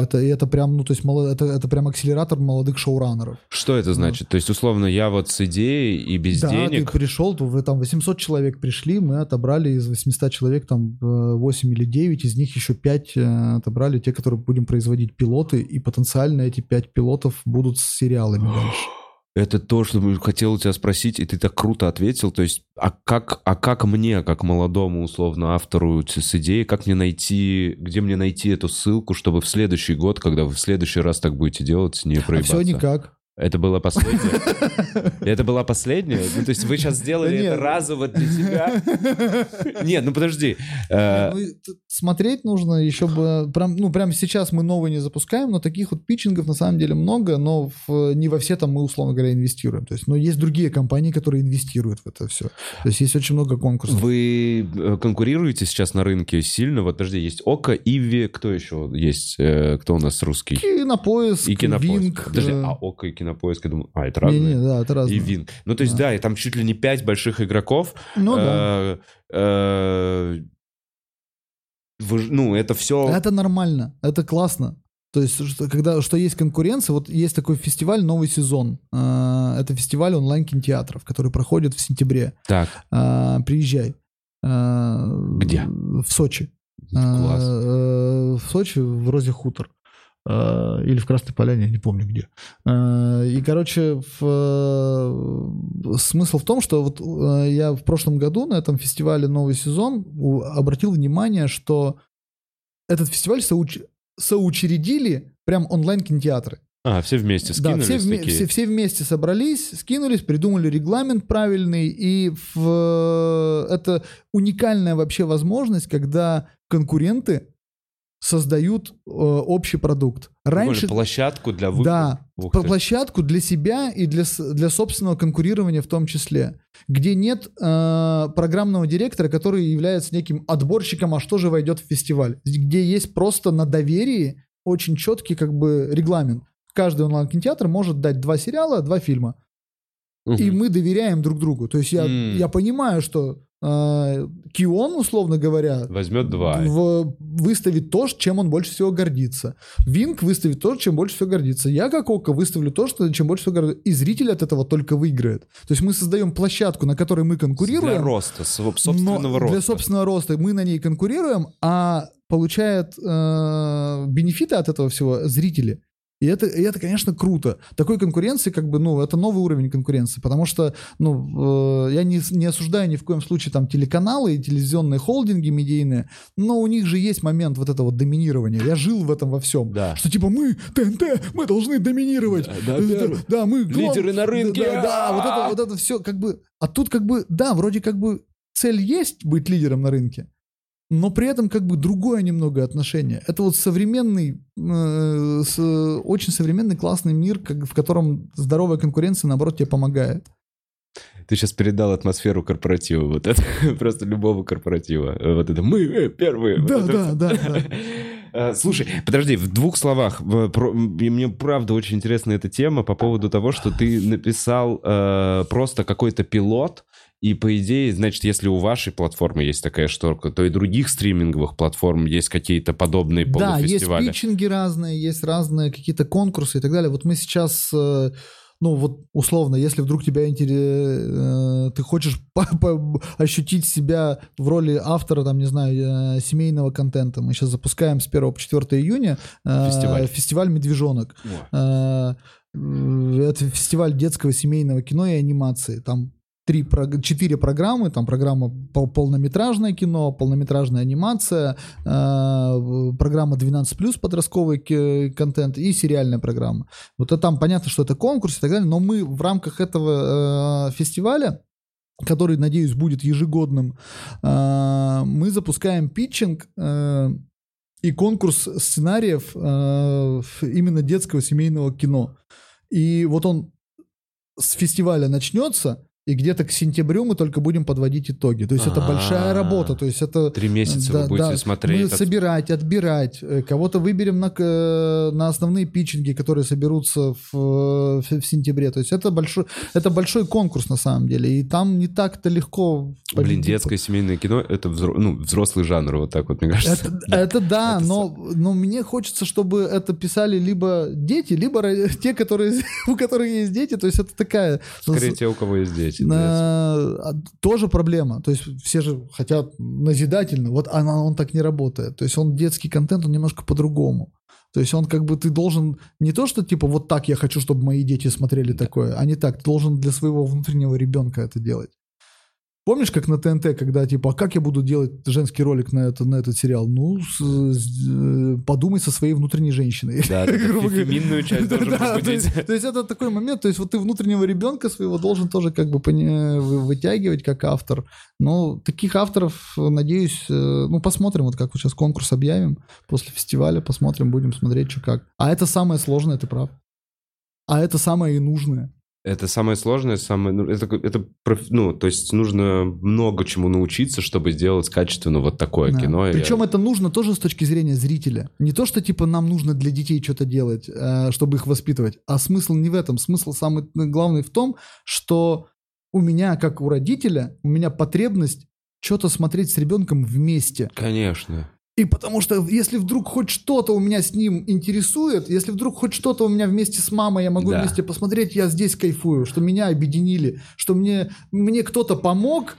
Это, это прям, ну, то есть моло- это, это прям акселератор молодых шоураннеров. Что это значит? То есть, условно, я вот с идеей и без да, денег... ты пришел, вы там 800 человек пришли, мы отобрали из 800 человек там э, 8 или 9, из них еще 5 э, отобрали те, которые будем производить пилоты, и потенциально эти 5 пилотов будут с сериалами дальше. Это то, что хотел у тебя спросить, и ты так круто ответил. То есть, а как, а как мне, как молодому, условно, автору с идеей, как мне найти, где мне найти эту ссылку, чтобы в следующий год, когда вы в следующий раз так будете делать, не А проебаться? все никак. Это было последнее? Это была последняя? Ну, то есть вы сейчас сделали это нет. разово для себя? Нет, ну подожди. Э, Ну, смотреть нужно еще бы... Прям, ну, прямо сейчас мы новые не запускаем, но таких вот питчингов на самом деле много, но не во все там мы, условно говоря, инвестируем. То есть, но есть другие компании, которые инвестируют в это все. То есть есть очень много конкурсов. Вы э, конкурируете сейчас на рынке сильно? Вот, подожди, есть Ока, Иви, кто еще есть? Э, Кто у нас русский? Кинопоиск, И Кинопоиск. Подожди, а Ока и Кинопоиск, я думаю, а, это разные? Не-не, да, это разное. И Винг. Ну, то есть, да. и там чуть ли не пять больших игроков. Ну да. Э, э, вы ну, это все... Это нормально, это классно. То есть, что, когда, что есть конкуренция, вот есть такой фестиваль «Новый сезон». Э, Это фестиваль онлайн-кинотеатров, который проходит в сентябре. Так, Приезжай. Где? В Сочи. класс. В Сочи, в Розе Хутор. Э, Или в Красной Поляне, не помню где. Э, И, короче, в, э, смысл в том, что вот я в прошлом году на этом фестивале «Новый сезон» обратил внимание, что этот фестиваль соуч- соучредили прям онлайн-кинотеатры. А, все вместе Да, скинулись все, вме- такие? все, все вместе собрались, скинулись, придумали регламент правильный, и в, это уникальная вообще возможность, когда конкуренты создают э, общий продукт. Раньше, площадку для выхода. да, площадку для себя и для, для собственного конкурирования в том числе, где нет э, программного директора, который является неким отборщиком, а что же войдет в фестиваль, где есть просто на доверии очень четкий как бы регламент. Каждый онлайн-кинотеатр может дать два сериала, два фильма. Мгм. И мы доверяем друг другу. То есть я, М. я понимаю, что Кион, условно говоря, Возьмет два. в- выставит то, чем он больше всего гордится. Винк выставит то, чем больше всего гордится. Я, как Ока, выставлю то, что, чем больше всего гордится. И зритель от этого только выиграет. То есть мы создаем площадку, на которой мы конкурируем. Для роста, соб- собственного но роста. Для собственного роста мы на ней конкурируем, а получает э, бенефиты от этого всего зрители. И это, и это, конечно, круто. Такой конкуренции, как бы, ну, это новый уровень конкуренции, потому что, ну, э, я не, не осуждаю ни в коем случае там телеканалы и телевизионные холдинги медийные, но у них же есть момент вот этого доминирования. Я жил в этом во всем. Да. Что типа мы, ТНТ, мы должны доминировать. Да, да, Э, первый. да, мы глав- Лидеры на рынке. Да, да, вот это, вот это все как бы... А тут как бы, да, вроде как бы цель есть быть лидером на рынке, но при этом как бы другое немного отношение. Это вот современный, э, с- очень современный классный мир, как, в котором здоровая конкуренция, наоборот, тебе помогает. Ты сейчас передал атмосферу корпоратива. Вот это просто любого корпоратива. Э, Вот это мы э, первые. Да, Вот это да, всё. да, Э, Слушай, подожди, в двух словах. про- и Мне правда очень интересна эта тема по поводу того, что ты написал э, просто какой-то пилот, и по идее, значит, если у вашей платформы есть такая шторка, то и других стриминговых платформ есть какие-то подобные Да, есть полуфестивали. питчинги разные, есть разные какие-то конкурсы и так далее. Вот мы сейчас, э, ну вот условно, если вдруг тебя интересует, ты хочешь ощутить себя в роли автора, там, не знаю, э, семейного контента, мы сейчас запускаем с 1 по 4 июня э, Фестиваль. фестиваль «Медвежонок». Э, э, Это фестиваль детского семейного кино и анимации. Там три, четыре программы. Там программа пол- полнометражное кино, полнометражная анимация, э, программа 12+, подростковый контент и сериальная программа. Вот это там понятно, что это конкурс и так далее, но мы в рамках этого э, фестиваля который, надеюсь, будет ежегодным, э, мы запускаем питчинг и конкурс сценариев именно детского семейного кино. И вот он с фестиваля начнется, и где-то к сентябрю мы только будем подводить итоги. То есть это большая работа. То есть это Три месяца да, вы будете да. смотреть. Мы от- собирать, отбирать. Э, Кого-то выберем на, э, на основные питчинги, которые соберутся в, э, в, в сентябре. То есть это большой, это большой конкурс на самом деле. И там не так-то легко Блин, победить. детское семейное кино — это взро- ну, взрослый жанр, вот так вот, мне кажется. Это, это да, Это но, но мне хочется, чтобы это писали либо дети, либо те, которые, у которых есть дети. То есть это такая... Скорее, те, у кого есть дети. Да. На- а, тоже проблема. То есть все же хотят назидательно. Вот она, он так не работает. То есть он детский контент, он немножко по-другому. То есть он как бы ты должен не то, что типа вот так я хочу, чтобы мои дети смотрели такое, а не так. Ты должен для своего внутреннего ребенка это делать. Помнишь, как на ТНТ, когда типа, а как я буду делать женский ролик на, это, на этот сериал? Ну, с- с- э, подумай со своей внутренней женщиной. Да, феминную часть должен Да, то есть- То есть это такой момент, то есть вот ты внутреннего ребенка своего должен тоже как бы вытягивать как автор. Но таких авторов, надеюсь, э, ну посмотрим, вот как вот сейчас конкурс объявим после фестиваля, посмотрим, будем смотреть, что как. А это самое сложное, ты прав. А это самое и нужное. Это самое сложное, самое... ну, Это, это ну, то есть нужно много чему научиться, чтобы сделать качественно вот такое Да. кино. Причем я- это нужно тоже с точки зрения зрителя. Не то, что типа нам нужно для детей что-то делать, э, чтобы их воспитывать, а смысл не в этом. Смысл самый главный в том, что у меня, как у родителя, у меня потребность что-то смотреть с ребенком вместе. Конечно. И потому что если вдруг хоть что-то у меня с ним интересует, если вдруг хоть что-то у меня вместе с мамой я могу Да. вместе посмотреть, я здесь кайфую, что меня объединили, что мне, мне кто-то помог,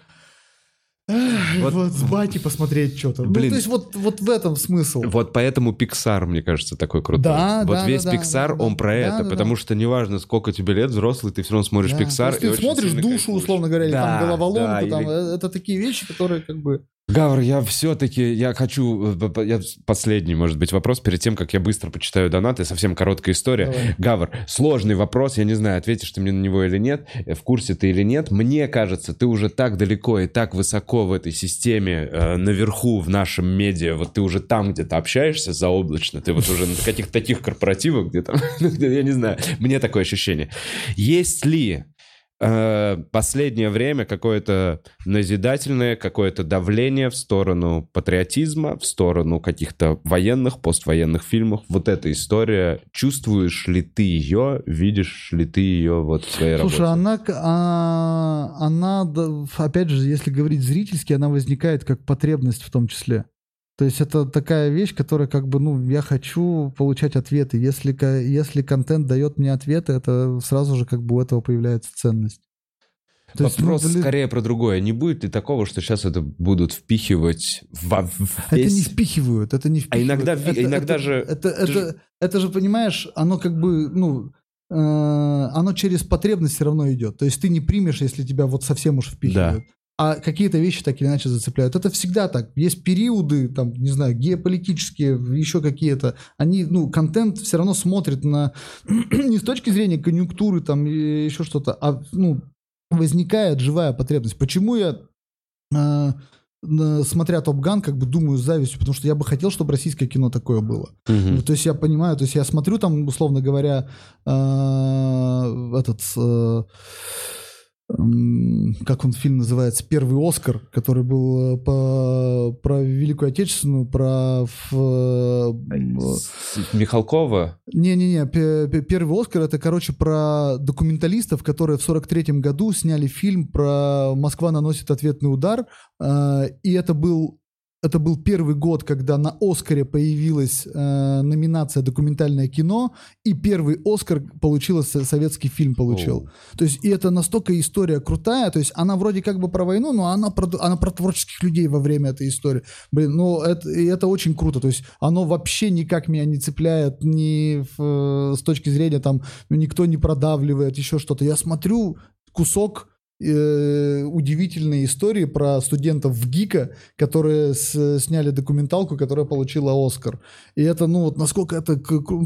эх, Вот- вот, с бати посмотреть что-то. Ну, Блин. то есть вот, вот в этом смысл. Вот поэтому Pixar, мне кажется, такой крутой. Да, вот да, весь да, Pixar, да, он про Да, это, да, потому да. что неважно, сколько тебе лет, взрослый, ты все равно смотришь Да, Pixar. то есть ты смотришь душу, кайфуешь. условно говоря, или Да, там головоломку, да, там, или- э, это такие вещи, которые как бы... Гавр, я все-таки, я хочу, э, я последний, может быть, вопрос перед тем, как я быстро почитаю донаты, совсем короткая история. Давай. Гавр, сложный вопрос, я не знаю, ответишь ты мне на него или нет, э, в курсе ты или нет. Мне кажется, ты уже так далеко и так высоко в этой системе, э, наверху в нашем медиа, вот ты уже там где-то общаешься заоблачно, ты вот уже на каких-то таких корпоративах, где там, ну, я не знаю, мне такое ощущение. Есть ли э, последнее время какое-то назидательное, какое-то давление в сторону патриотизма, в сторону каких-то военных, поствоенных фильмов. Вот эта история. Чувствуешь ли ты ее, видишь ли ты ее вот в своей Слушай, работе? она, к- а, она, опять же, если говорить зрительски, она возникает как потребность в том числе. То есть это такая вещь, которая как бы, ну, я хочу получать ответы. Если, если контент дает мне ответы, это сразу же как бы у этого появляется ценность. То есть, ну, Вопрос скорее про другое. Не будет ли такого, что сейчас это будут впихивать во в Это весь- не впихивают, это не впихивают. иногда ви- Это- иногда это- же- Это, это, же- это же, понимаешь, оно как бы, ну, э, оно через потребность все равно идет. То есть ты не примешь, если тебя вот совсем уж впихивают. А какие-то вещи так или иначе зацепляют. Это всегда так. Есть периоды, там, не знаю, геополитические, еще какие-то. Они, ну, контент все равно смотрит на не с точки зрения конъюнктуры, там, еще что-то, а, ну, возникает живая потребность. Почему я э, смотря Топ Ган, как бы думаю с завистью, потому что я бы хотел, чтобы российское кино такое было. Ну, то есть я понимаю, то есть я смотрю там, условно говоря, э, этот, э, как он фильм называется, первый Оскар, который был э, по, про Великую Отечественную, про в, э, Михалкова. не-не-не, пе- пе- первый Оскар это, короче, про документалистов, которые в 43-м году сняли фильм про «Москва наносит ответный удар», э, и это был это был первый год, когда на Оскаре появилась э, номинация «Документальное кино», и первый Оскар получил со- советский фильм получил. Оу. То есть, и это настолько история крутая, то есть она вроде как бы про войну, но она про, она про творческих людей во время этой истории. Блин, ну это, и это очень круто, то есть оно вообще никак меня не цепляет, ни в, э, с точки зрения там, ну, никто не продавливает, еще что-то. Я смотрю кусок э, удивительной истории про студентов в ГИКа, которые с- сняли документалку, которая получила Оскар. И это, ну вот, насколько это...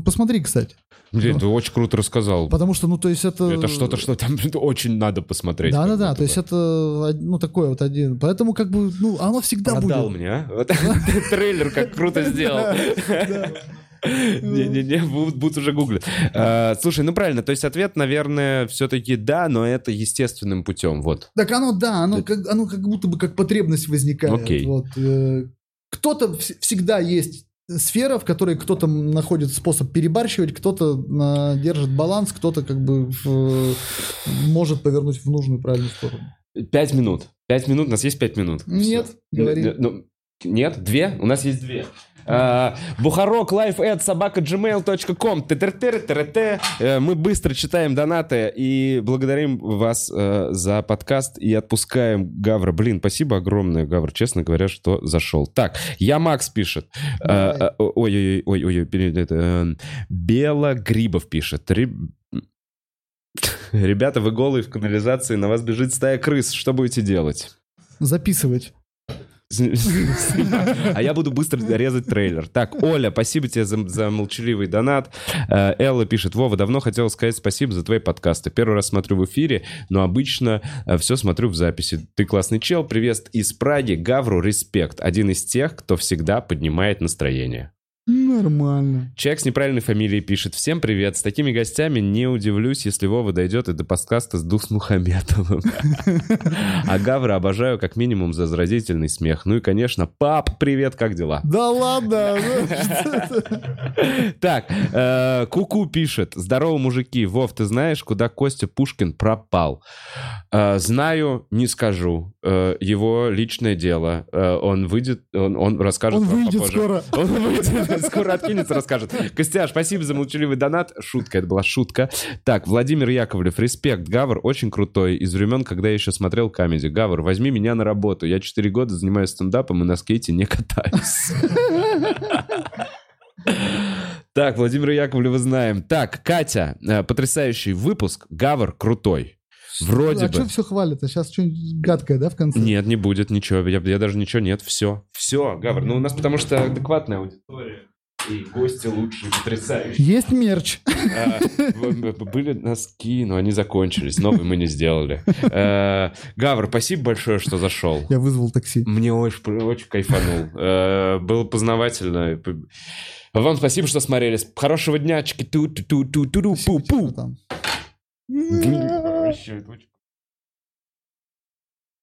Посмотри, кстати. Блин, ты очень круто рассказал. Потому что, ну, то есть это... Это что-то, что там очень надо посмотреть. Да, как да, да. будто То есть это, од- ну, такое вот один. Поэтому, как бы, ну, оно всегда Продал будет. мне, а? Трейлер как круто сделал. Не-не-не, будут уже гуглить. А, Слушай, ну правильно, то есть ответ, наверное, все-таки да, но это естественным путем, вот. Так оно, да, оно как, оно как будто бы как потребность возникает. Окей. Вот, э, кто-то вс- всегда есть сфера, в которой кто-то находит способ перебарщивать, кто-то э, держит баланс, кто-то как бы в- может повернуть в нужную правильную сторону. Пять минут. Пять минут, у нас есть пять минут. Нет, говори. Ну, ну, Нет? Две? У нас есть две. А, Бухарок лайф at собака gmail.com Э, Мы быстро читаем донаты и благодарим вас э, за подкаст и отпускаем Гавра. Блин, спасибо огромное, Гавр, честно говоря, что зашел. Так, я Макс пишет. Э, Ой-ой-ой, Бела Грибов пишет. Ре- Ребята, вы голые в канализации, на вас бежит стая крыс. Что будете делать? Записывать. А я буду быстро резать трейлер. Так, Оля, спасибо тебе за, за молчаливый донат. Э, Элла пишет, Вова, давно хотела сказать спасибо за твои подкасты. Первый раз смотрю в эфире, но обычно все смотрю в записи. Ты классный чел, привет из Праги, Гавру, респект. Один из тех, кто всегда поднимает настроение. Нормально. Человек с неправильной фамилией пишет «Всем привет, с такими гостями не удивлюсь, если Вова дойдет и до подкаста с Дусмухаметовым». А Гавра обожаю как минимум за заразительный смех. Ну и, конечно, пап, привет, как дела? Да ладно. ну? Так, э, Куку пишет. Здорово, мужики. Вов, ты знаешь, куда Костя Пушкин пропал? Э, Знаю, не скажу. Э, Его личное дело. Э, Он выйдет, он, он расскажет Он выйдет попозже. скоро. Он выйдет, скоро откинется, расскажет. Костяш, спасибо за молчаливый донат. Шутка, это была шутка. Так, Владимир Яковлев, респект. Гавр очень крутой. Из времен, когда я еще смотрел камеди. Гавр, возьми меня на работу. Я 4 года занимаюсь стендапом и на скейте не катаюсь. Так, Владимира Яковлева знаем. Так, Катя, э, потрясающий выпуск. Гавр крутой. Вроде а бы. что все хвалят? А сейчас что-нибудь гадкое, да, в конце? Нет, не будет ничего. Я, я даже ничего нет. Все. Все, Гавр. Ну, у нас потому что адекватная аудитория. И гости лучшие, потрясающие. Есть мерч. А, Были носки, но они закончились. Новые мы не сделали. Э, Гавр, спасибо большое, что зашел. Я вызвал такси. Мне очень, очень кайфанул. Э, Было познавательно. Вам спасибо, что смотрели. Хорошего дня. Чики-ту-ту-ту-ту-ту-пу-пу. Там. Вообще, это очень